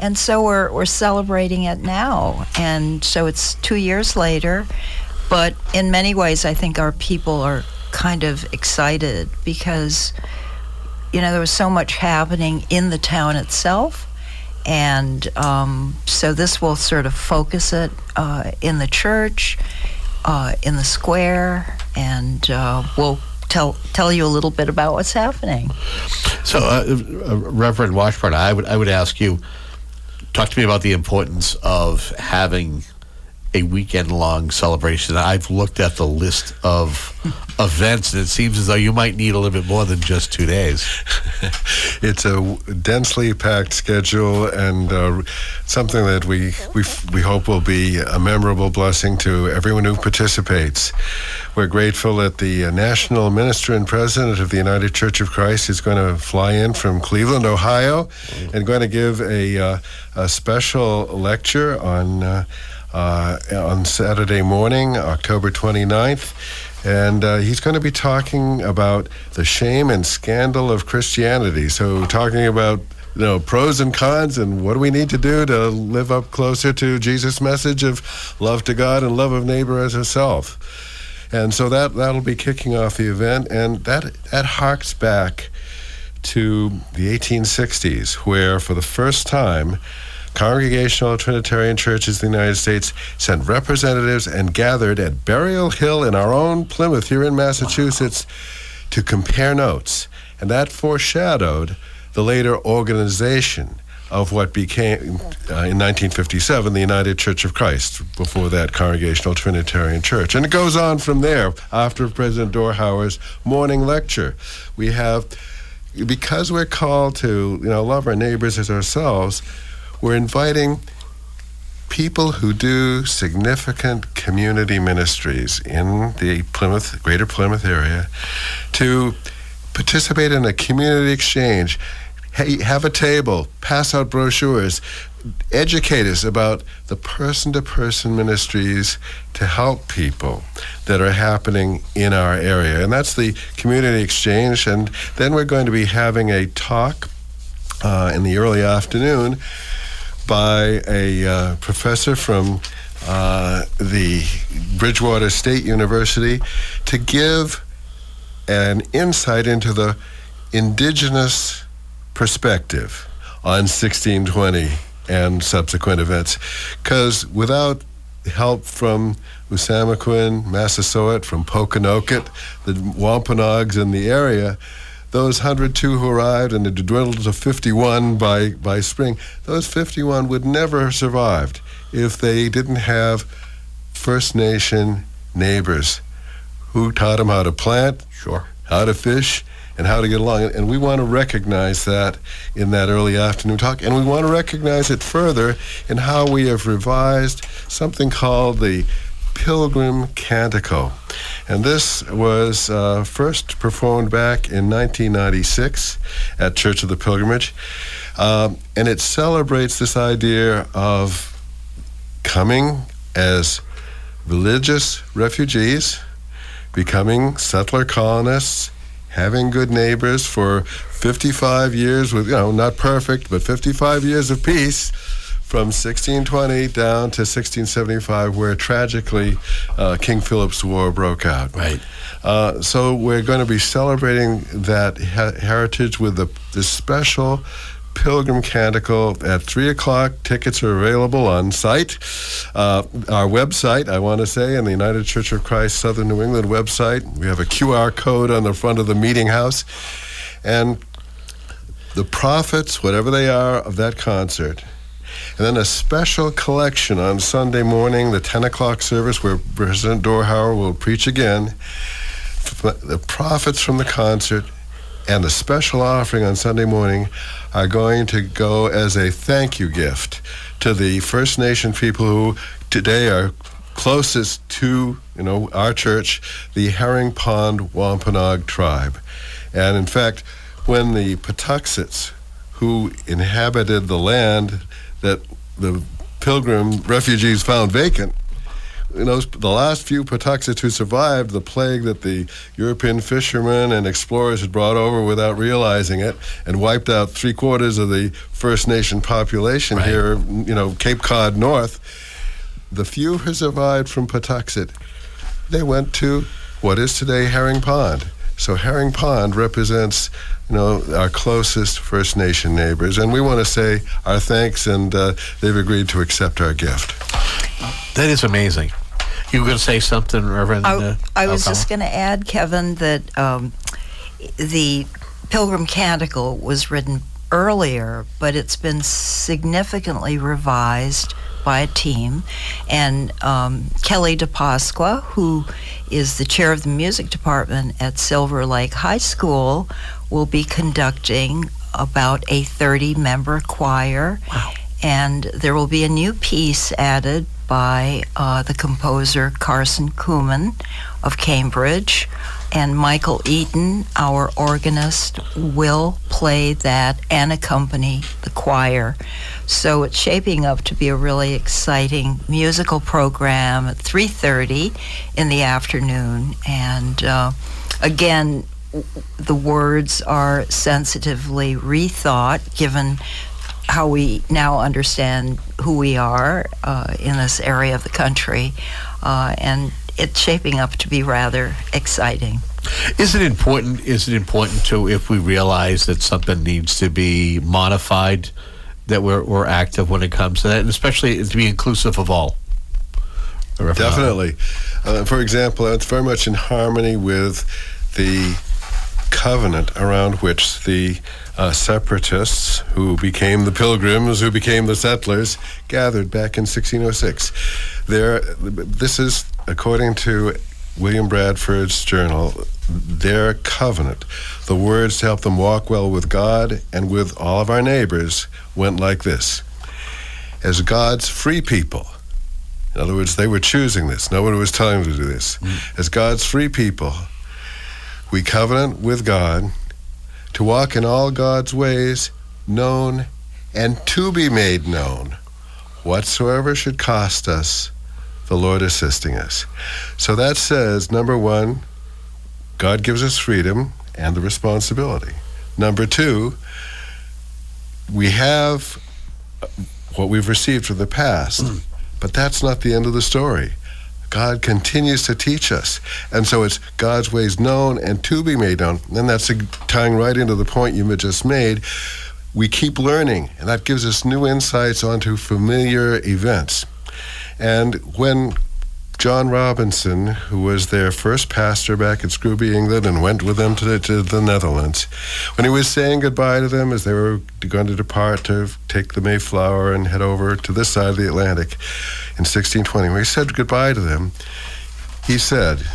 S40: And so we're, we're celebrating it now. And so it's two years later. But in many ways, I think our people are kind of excited because, you know, there was so much happening in the town itself. And um, so this will sort of focus it uh, in the church, uh, in the square, and uh, we'll tell tell you a little bit about what's happening.
S5: So, uh, uh, Reverend Washburn, I would I would ask you talk to me about the importance of having a weekend long celebration. I've looked at the list of [laughs] events, and it seems as though you might need a little bit more than just two days. [laughs]
S41: it's a densely packed schedule and uh, something that we, we, we hope will be a memorable blessing to everyone who participates. We're grateful that the uh, National Minister and President of the United Church of Christ is going to fly in from Cleveland, Ohio, and going to give a, uh, a special lecture on. Uh, uh, on Saturday morning, October 29th. And uh, he's going to be talking about the shame and scandal of Christianity. So, talking about you know pros and cons and what do we need to do to live up closer to Jesus' message of love to God and love of neighbor as herself. And so that that'll be kicking off the event, and that that harks back to the 1860s, where for the first time Congregational Trinitarian Churches in the United States sent representatives and gathered at Burial Hill in our own Plymouth here in Massachusetts wow. to compare notes. And that foreshadowed the later organization of what became, uh, in 1957, the United Church of Christ, before that, Congregational Trinitarian Church. And it goes on from there after President Dorhauer's morning lecture. We have, because we're called to, you know, love our neighbors as ourselves, we're inviting people who do significant community ministries in the Plymouth, greater Plymouth area to participate in a community exchange. Have a table, pass out brochures, educate us about the person to person ministries to help people that are happening in our area. And that's the community exchange. And then we're going to be having a talk uh, in the early afternoon by a uh, professor from uh, the Bridgewater State University to give an insight into the indigenous perspective on 1620 and subsequent events. Because without help from Usamaquin, Massasoit, from Pokanoket, the Wampanoags in the area, those 102 who arrived and it dwindled to 51 by, by spring, those 51 would never have survived if they didn't have First Nation neighbors who taught them how to plant,
S5: sure,
S41: how to fish, and how to get along. And we want to recognize that in that early afternoon talk. And we want to recognize it further in how we have revised something called the Pilgrim Canticle. And this was uh, first performed back in 1996 at Church of the Pilgrimage. Um, and it celebrates this idea of coming as religious refugees, becoming settler colonists, having good neighbors for 55 years with, you know, not perfect, but 55 years of peace from 1620 down to 1675, where tragically uh, King Philip's War broke out.
S5: Right.
S41: Uh, so we're going to be celebrating that heritage with the, this special Pilgrim Canticle at 3 o'clock. Tickets are available on site. Uh, our website, I want to say, in the United Church of Christ Southern New England website, we have a QR code on the front of the meeting house. And the profits, whatever they are, of that concert and then a special collection on Sunday morning, the 10 o'clock service, where President Dorhauer will preach again. The profits from the concert and the special offering on Sunday morning are going to go as a thank you gift to the First Nation people who today are closest to you know our church, the Herring Pond Wampanoag tribe. And in fact, when the Patuxets, who inhabited the land that the pilgrim refugees found vacant, you know, the last few Patuxets who survived the plague that the European fishermen and explorers had brought over without realizing it and wiped out three quarters of the First Nation population here, you know, Cape Cod North. The few who survived from Patuxet, they went to what is today Herring Pond. So Herring Pond represents, you know, our closest First Nation neighbors, and we want to say our thanks, and uh, they've agreed to accept our gift.
S5: That is amazing. You were going to say something, Reverend?
S40: I,
S5: uh,
S40: I was just going to add, Kevin, that um, the Pilgrim Canticle was written earlier, but it's been significantly revised by a team. And um, Kelly DePasqua, who is the chair of the music department at Silver Lake High School, will be conducting about a 30 member choir. Wow. And there will be a new piece added by uh, the composer Carson Cooman of Cambridge. And Michael Eaton, our organist, will play that and accompany the choir. So it's shaping up to be a really exciting musical program at 3:30 in the afternoon. And uh, again, the words are sensitively rethought, given how we now understand who we are uh, in this area of the country, uh, and it's shaping up to be rather exciting.
S5: Is it important? Is it important to if we realize that something needs to be modified, that we're we're active when it comes to that, and especially to be inclusive of all.
S41: Definitely. Uh, for example, it's very much in harmony with the covenant around which the uh, separatists, who became the pilgrims, who became the settlers, gathered back in 1606. There, this is according to William Bradford's journal. Their covenant, the words to help them walk well with God and with all of our neighbors, went like this: As God's free people. In other words, they were choosing this. No one was telling them to do this. Mm. As God's free people, we covenant with God to walk in all God's ways, known and to be made known. Whatsoever should cost us, the Lord assisting us. So that says, number one, God gives us freedom and the responsibility. Number two, we have uh, what we've received from the past, mm. but that's not the end of the story. God continues to teach us. And so it's God's ways known and to be made known. And that's tying right into the point you just made. We keep learning, and that gives us new insights onto familiar events. And when John Robinson, who was their first pastor back in Scrooby, England, and went with them to the, to the Netherlands, when he was saying goodbye to them as they were going to depart to take the Mayflower and head over to this side of the Atlantic in 1620, when he said goodbye to them, he said,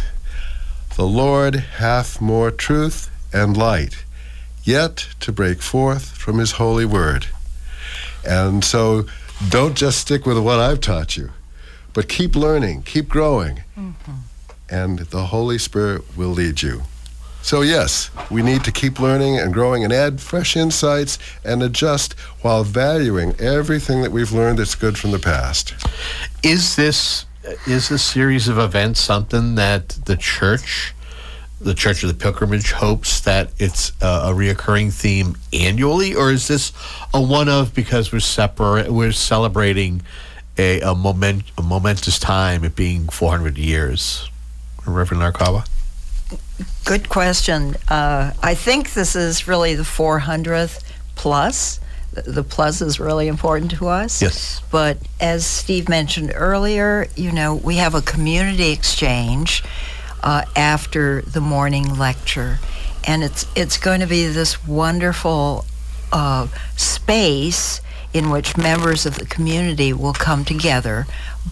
S41: The Lord hath more truth and light yet to break forth from his holy word. And so don't just stick with what I've taught you, but keep learning, keep growing, mm-hmm. and the Holy Spirit will lead you. So, yes, we need to keep learning and growing and add fresh insights and adjust while valuing everything that we've learned that's good from the past.
S5: Is this is this series of events something that the church, the Church of the Pilgrimage, hopes that it's a, a reoccurring theme annually, or is this a one of because we're separate, we're celebrating a a, moment, a momentous time, it being 400 years? Reverend Arakawa?
S40: Good question. Uh, I think this is really the 400th plus. The- The plus is really important to us.
S5: Yes.
S40: But as Steve mentioned earlier, you know, we have a community exchange uh, after the morning lecture, and it's it's going to be this wonderful uh, space in which members of the community will come together,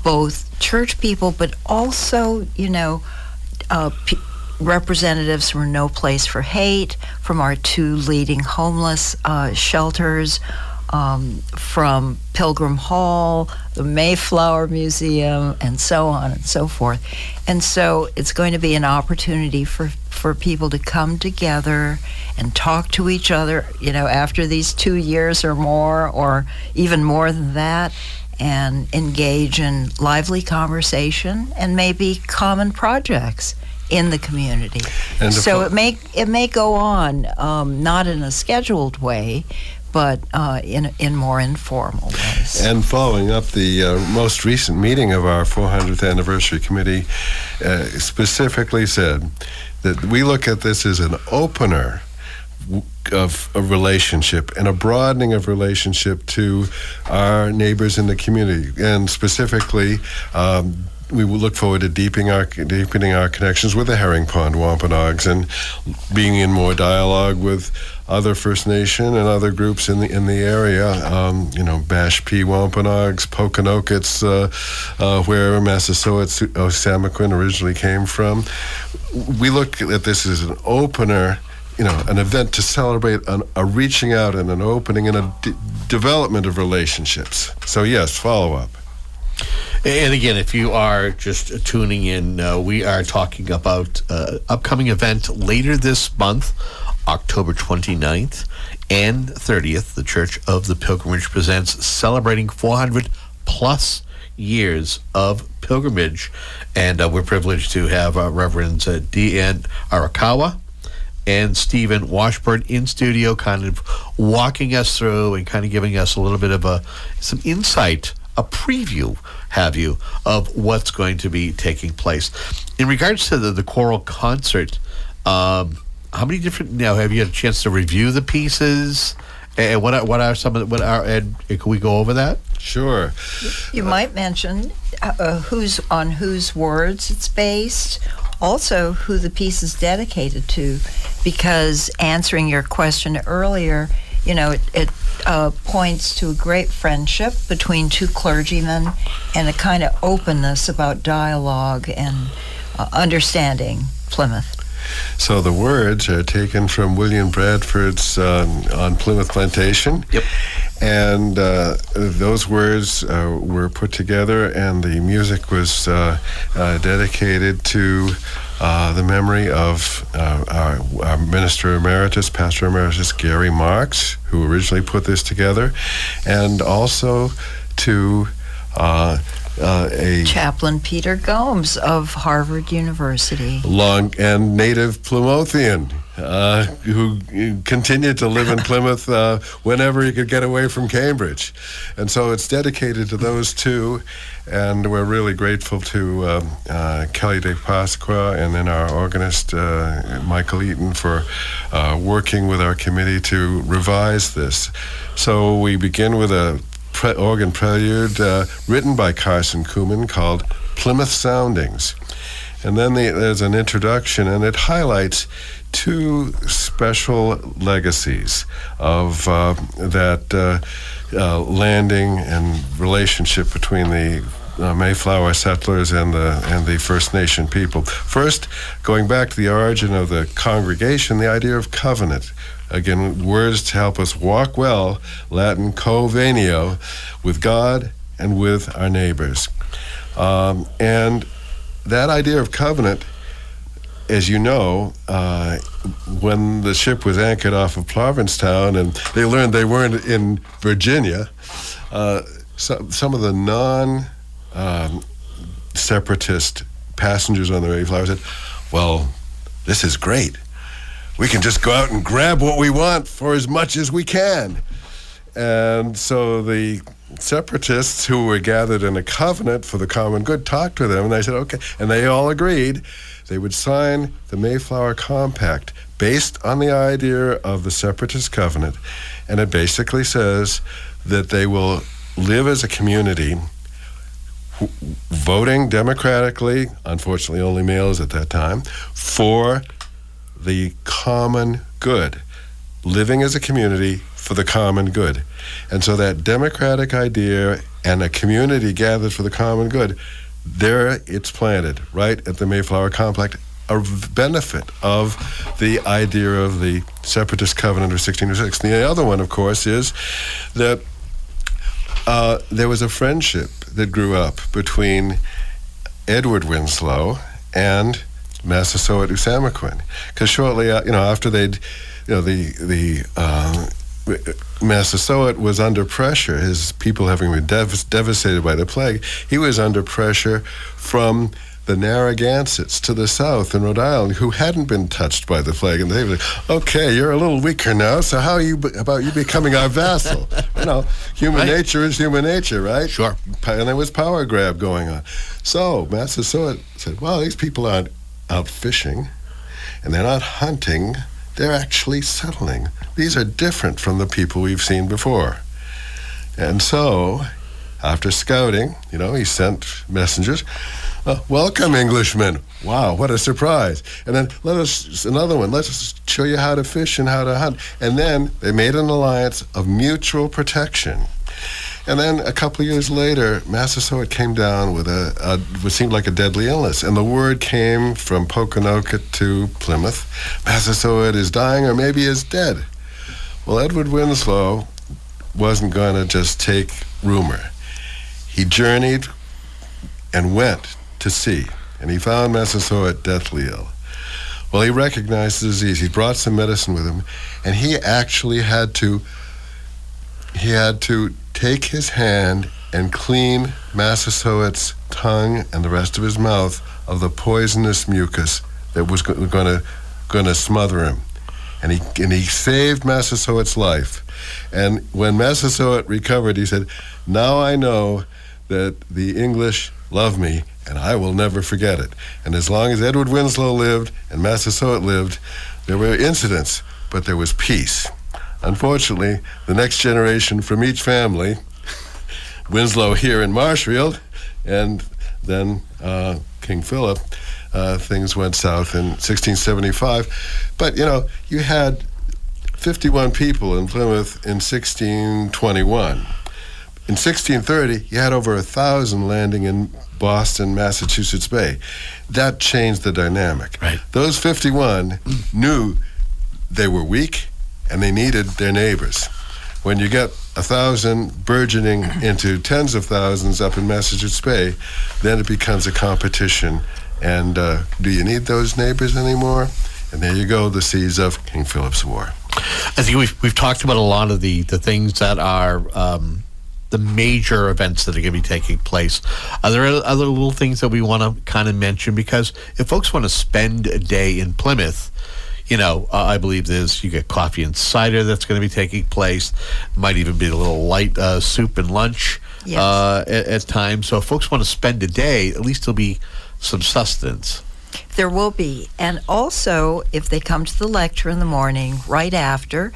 S40: both church people, but also, you know, uh, p- representatives from No Place for Hate, from our two leading homeless uh, shelters, um, from Pilgrim Hall, the Mayflower Museum, and so on and so forth. And so it's going to be an opportunity for, for people to come together and talk to each other, you know, after these two years or more, or even more than that, and engage in lively conversation and maybe common projects in the community.
S41: And
S40: so it may it may go on, um, not in a scheduled way, but uh, in in more informal ways.
S41: And following up the uh, most recent meeting of our 400th anniversary committee, uh, specifically said that we look at this as an opener of a relationship and a broadening of relationship to our neighbors in the community, and specifically. Um, we will look forward to deepening our deepening our connections with the Herring Pond Wampanoags and being in more dialogue with other First Nation and other groups in the in the area. Um, you know, Mashpee Wampanoags, Pokanokets, uh, uh, where Massasoit Osamaquin originally came from. We look at this as an opener. You know, an event to celebrate an, a reaching out and an opening and a d- development of relationships. So yes, follow up.
S5: And again, if you are just tuning in, uh, we are talking about uh, upcoming event later this month, October 29th and 30th. The Church of the Pilgrimage presents celebrating 400 plus years of pilgrimage, and uh, we're privileged to have uh, Reverends uh, Dianne Arakawa and Stephen Washburn in studio, kind of walking us through and kind of giving us a little bit of a some insight, a preview, have you, of what's going to be taking place. In regards to the, the choral concert, um, how many different now have you had a chance to review the pieces? And what are, what are some of the, what are and can we go over that?
S41: Sure.
S40: You might mention uh, uh, who's on whose words it's based, also who the piece is dedicated to, because answering your question earlier, you know, it, it uh, points to a great friendship between two clergymen and a kind of openness about dialogue and uh, understanding Plymouth.
S41: So the words are taken from William Bradford's um, on Plymouth Plantation.
S5: Yep.
S41: And uh, those words uh, were put together, and the music was uh, uh, dedicated to uh, the memory of uh, our, our minister emeritus, Pastor Emeritus Gary Marks, who originally put this together, and also to uh, a
S40: Chaplain Peter Gomes of Harvard University.
S41: long and native Plymouthian uh, who continued to live in [laughs] Plymouth uh, whenever he could get away from Cambridge. And so it's dedicated to those two. And we're really grateful to um, uh, Kelly De Pasqua and then our organist, uh, Michael Eaton, for uh, working with our committee to revise this. So we begin with a pre- organ prelude uh, written by Carson Cooman called Plymouth Soundings. And then the, there's an introduction, and it highlights two special legacies of uh, that uh, uh, landing and relationship between the uh, Mayflower settlers and the and the First Nation people. First, going back to the origin of the congregation, the idea of covenant. Again, words to help us walk well, Latin covenio, with God and with our neighbors. Um, and that idea of covenant, as you know, uh, when the ship was anchored off of Provincetown and they learned they weren't in Virginia, uh, some, some of the non um, separatist passengers on the Mayflower said, Well, this is great. We can just go out and grab what we want for as much as we can. And so the separatists who were gathered in a covenant for the common good talked to them and they said, okay. And they all agreed they would sign the Mayflower Compact based on the idea of the separatist covenant. And it basically says that they will live as a community voting democratically, unfortunately only males at that time, for the common good, living as a community for the common good. And so that democratic idea and a community gathered for the common good, there it's planted, right at the Mayflower Compact, a benefit of the idea of the Separatist Covenant of 1606. And the other one, of course, is that uh, there was a friendship that grew up between Edward Winslow and Massasoit Usamaquin. Because shortly, uh, you know, after they'd, you know, the the uh, Massasoit was under pressure. His people having been dev- devastated by the plague, he was under pressure from the Narragansetts to the south in Rhode Island who hadn't been touched by the plague. And they were like, okay, you're a little weaker now, so how you be- about you becoming our vassal? [laughs] you know, human
S5: Right.
S41: nature is human nature, right?
S5: Sure.
S41: And there was power grab going on. So Massasoit said, well, these people aren't out fishing and they're not hunting, they're actually settling. These are different from the people we've seen before. And so, after scouting, you know, he sent messengers. Uh, welcome, Englishmen. Wow, what a surprise. And then let us, another one, let us show you how to fish and how to hunt. And then they made an alliance of mutual protection. And then a couple years later, Massasoit came down with a, a what seemed like a deadly illness, and the word came from Pokanoket to Plymouth: Massasoit is dying, or maybe is dead. Well, Edward Winslow wasn't going to just take rumor. He journeyed and went to see, and he found Massasoit deathly ill. Well, he recognized the disease. He brought some medicine with him, and he actually had to he had to take his hand and clean Massasoit's tongue and the rest of his mouth of the poisonous mucus that was going to going to smother him. And he and he saved Massasoit's life. And when Massasoit recovered, he said, "Now I know that the English love me, and I will never forget it." And as long as Edward Winslow lived and Massasoit lived, there were incidents, but there was peace. Unfortunately, the next generation from each family, Winslow here in Marshfield, and then uh, King Philip, uh, things went south in 1675. But, you know, you had 51 people in Plymouth in 1621. In 1630, you had over a thousand landing in Boston, Massachusetts Bay. That changed the dynamic.
S5: Right.
S41: Those 51 knew they were weak and they needed their neighbors. When you get a thousand burgeoning into tens of thousands up in Massachusetts Bay, then it becomes a competition. And uh, do you need those neighbors anymore? And there you go, the seeds of King Philip's War.
S5: I think we've we've talked about a lot of the the things that are um, the major events that are going to be taking place. Are there other little things that we want to kind of mention? Because if folks want to spend a day in Plymouth, you know, uh, I believe there's you get coffee and cider that's going to be taking place. Might even be a little light uh, soup and lunch
S40: Yes.
S5: uh, at, at times. So if folks want to spend a day, at least there'll be some sustenance.
S40: There will be. And also, if they come to the lecture in the morning, right after,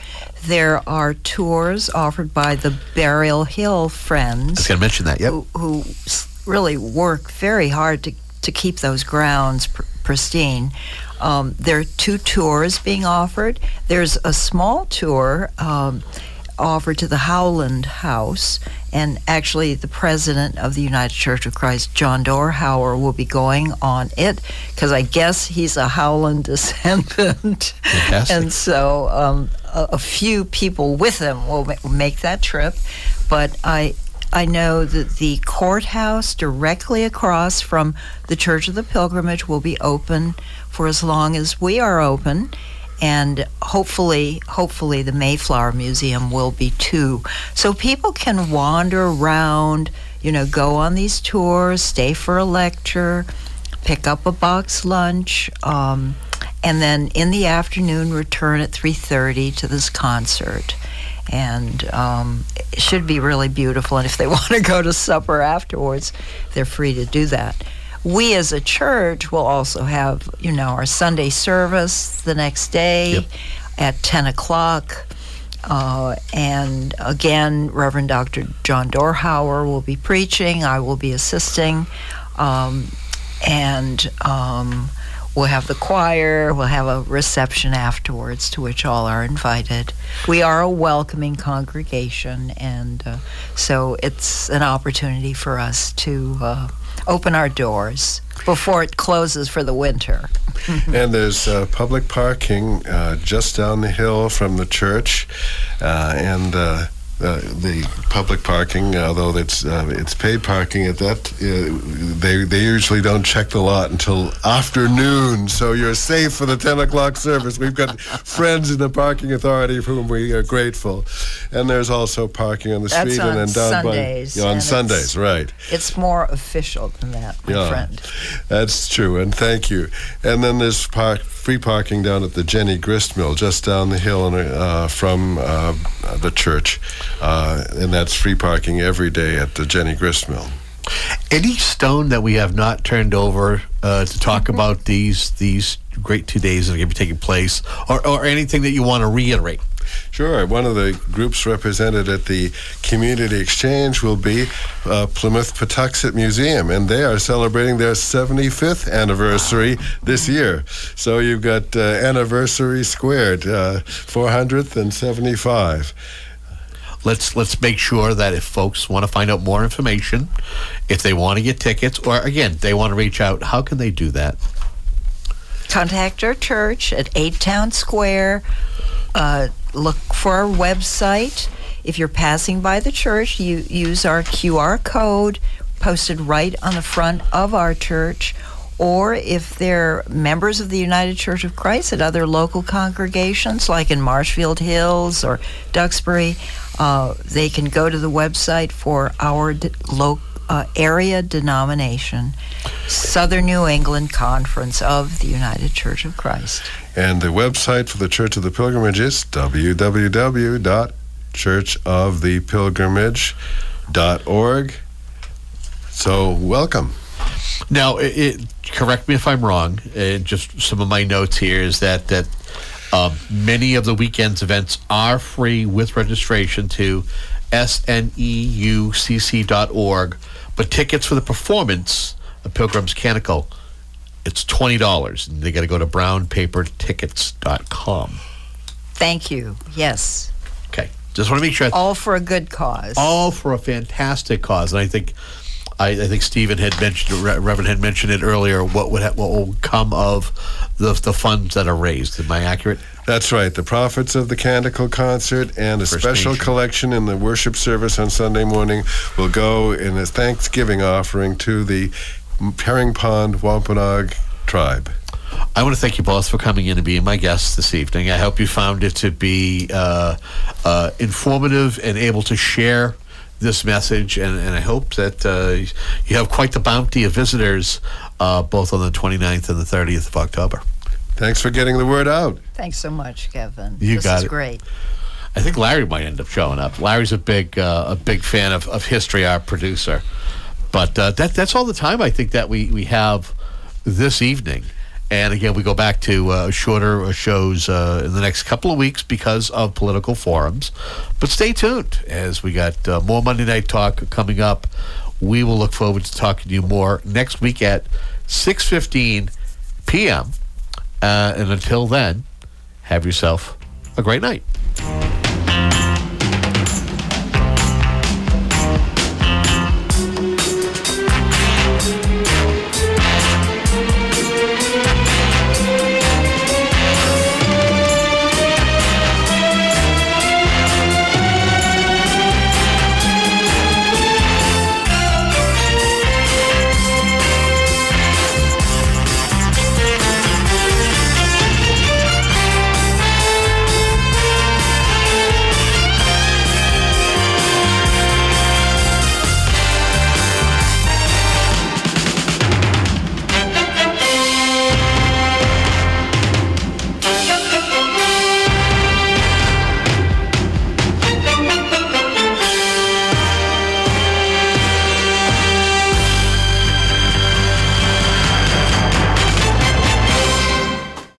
S40: there are tours offered by the Burial Hill Friends.
S5: I was going to mention that. Yep.
S40: who, who really work very hard to, to keep those grounds pr- pristine. Um, there are two tours being offered. There's a small tour um, offered to the Howland House, and actually, the president of the United Church of Christ, John Dorhauer, will be going on it because I guess he's a Howland [laughs] descendant.
S5: Fantastic.
S40: and so um, a, a few people with him will ma- make that trip. But I, I know that the courthouse directly across from the Church of the Pilgrimage will be open for as long as we are open. And hopefully, hopefully, the Mayflower Museum will be too. So people can wander around, you know, go on these tours, stay for a lecture, pick up a box lunch, um, and then in the afternoon return at 3.30 to this concert and um, it should be really beautiful and if they [laughs] want to go to supper afterwards they're free to do that we as a church will also have you know our sunday service the next day at 10 o'clock. Uh, and again reverend dr john dorhauer will be preaching. I will be assisting. Um, and um, we'll have the choir. We'll have a reception afterwards to which all are invited. We are a welcoming congregation and uh, so it's an opportunity for us to uh, open our doors before it closes for the winter. [laughs]
S41: And there's uh, public parking uh, just down the hill from the church, uh, and uh, the public parking, although it's uh, it's paid parking at that, uh, they they usually don't check the lot until afternoon, so you're safe for the 10 o'clock service. We've got [laughs] friends in the parking authority for whom we are grateful, and there's also parking on the
S40: That's
S41: street
S40: on
S41: and then down
S40: Sundays,
S41: by yeah, on Sundays, right?
S40: It's more official than that, my friend.
S41: That's true, and thank you. And then there's park, free parking down at the Jenney Grist Mill, just down the hill and, uh, from uh, the church, uh, and that's free parking every day at the Jenney Grist Mill.
S5: Any stone that we have not turned over uh, to talk about these these great two days that are going to be taking place, or, or anything that you want to reiterate?
S41: Sure. One of the groups represented at the Community Exchange will be uh, Plimoth Patuxet Museum, and they are celebrating their 75th anniversary this year. So you've got uh, anniversary squared, uh, 400th and 75.
S5: Let's let's make sure that if folks want to find out more information, if they want to get tickets, or again they want to reach out, how can they do that?
S40: Contact our church at 8 Town Square. Uh, look for our website. If you're passing by the church, you use our QR code posted right on the front of our church. Or if they're members of the United Church of Christ at other local congregations, like in Marshfield Hills or Duxbury, uh, they can go to the website for our de- lo- uh, area denomination, Southern New England Conference of the United Church of Christ.
S41: And the website for the Church of the Pilgrimage is www.churchofthepilgrimage.org. So, welcome.
S5: Now, it, it, correct me if I'm wrong. Uh, just some of my notes here is that that um, many of the weekends events are free with registration to E sneucc.org, but tickets for the performance of Pilgrim's Canticle, it's twenty dollars, and they got to go to brownpapertickets.com.
S40: Thank you. Yes.
S5: Okay, just want to make sure.
S40: All for a good cause.
S5: all for a fantastic cause. And I think, I, I think Stephen had mentioned, Re- Reverend had mentioned it earlier. What would ha- what will come of the the funds that are raised? Am I accurate?
S41: That's right. The profits of the Canticle concert and a
S5: First
S41: special
S5: Nation.
S41: collection in the worship service on Sunday morning will go in a Thanksgiving offering to the Herring Pond Wampanoag tribe.
S5: I want to thank you both for coming in and being my guests this evening. I hope you found it to be uh, uh, informative and able to share this message. And, and I hope that uh, you have quite the bounty of visitors uh, both on the 29th and the 30th of October.
S41: Thanks for getting the word out.
S40: Thanks so much, Kevin.
S5: You
S40: this
S5: got
S40: is
S5: it.
S40: great.
S5: I think Larry might end up showing up. Larry's a big uh, a big fan of, of history, our producer. But uh, that that's all the time I think that we, we have this evening. And again, we go back to uh, shorter shows uh, in the next couple of weeks because of political forums. But stay tuned as we got uh, more Monday Night Talk coming up. We will look forward to talking to you more next week at 6.15 p.m. Uh, and until then, have yourself a great night.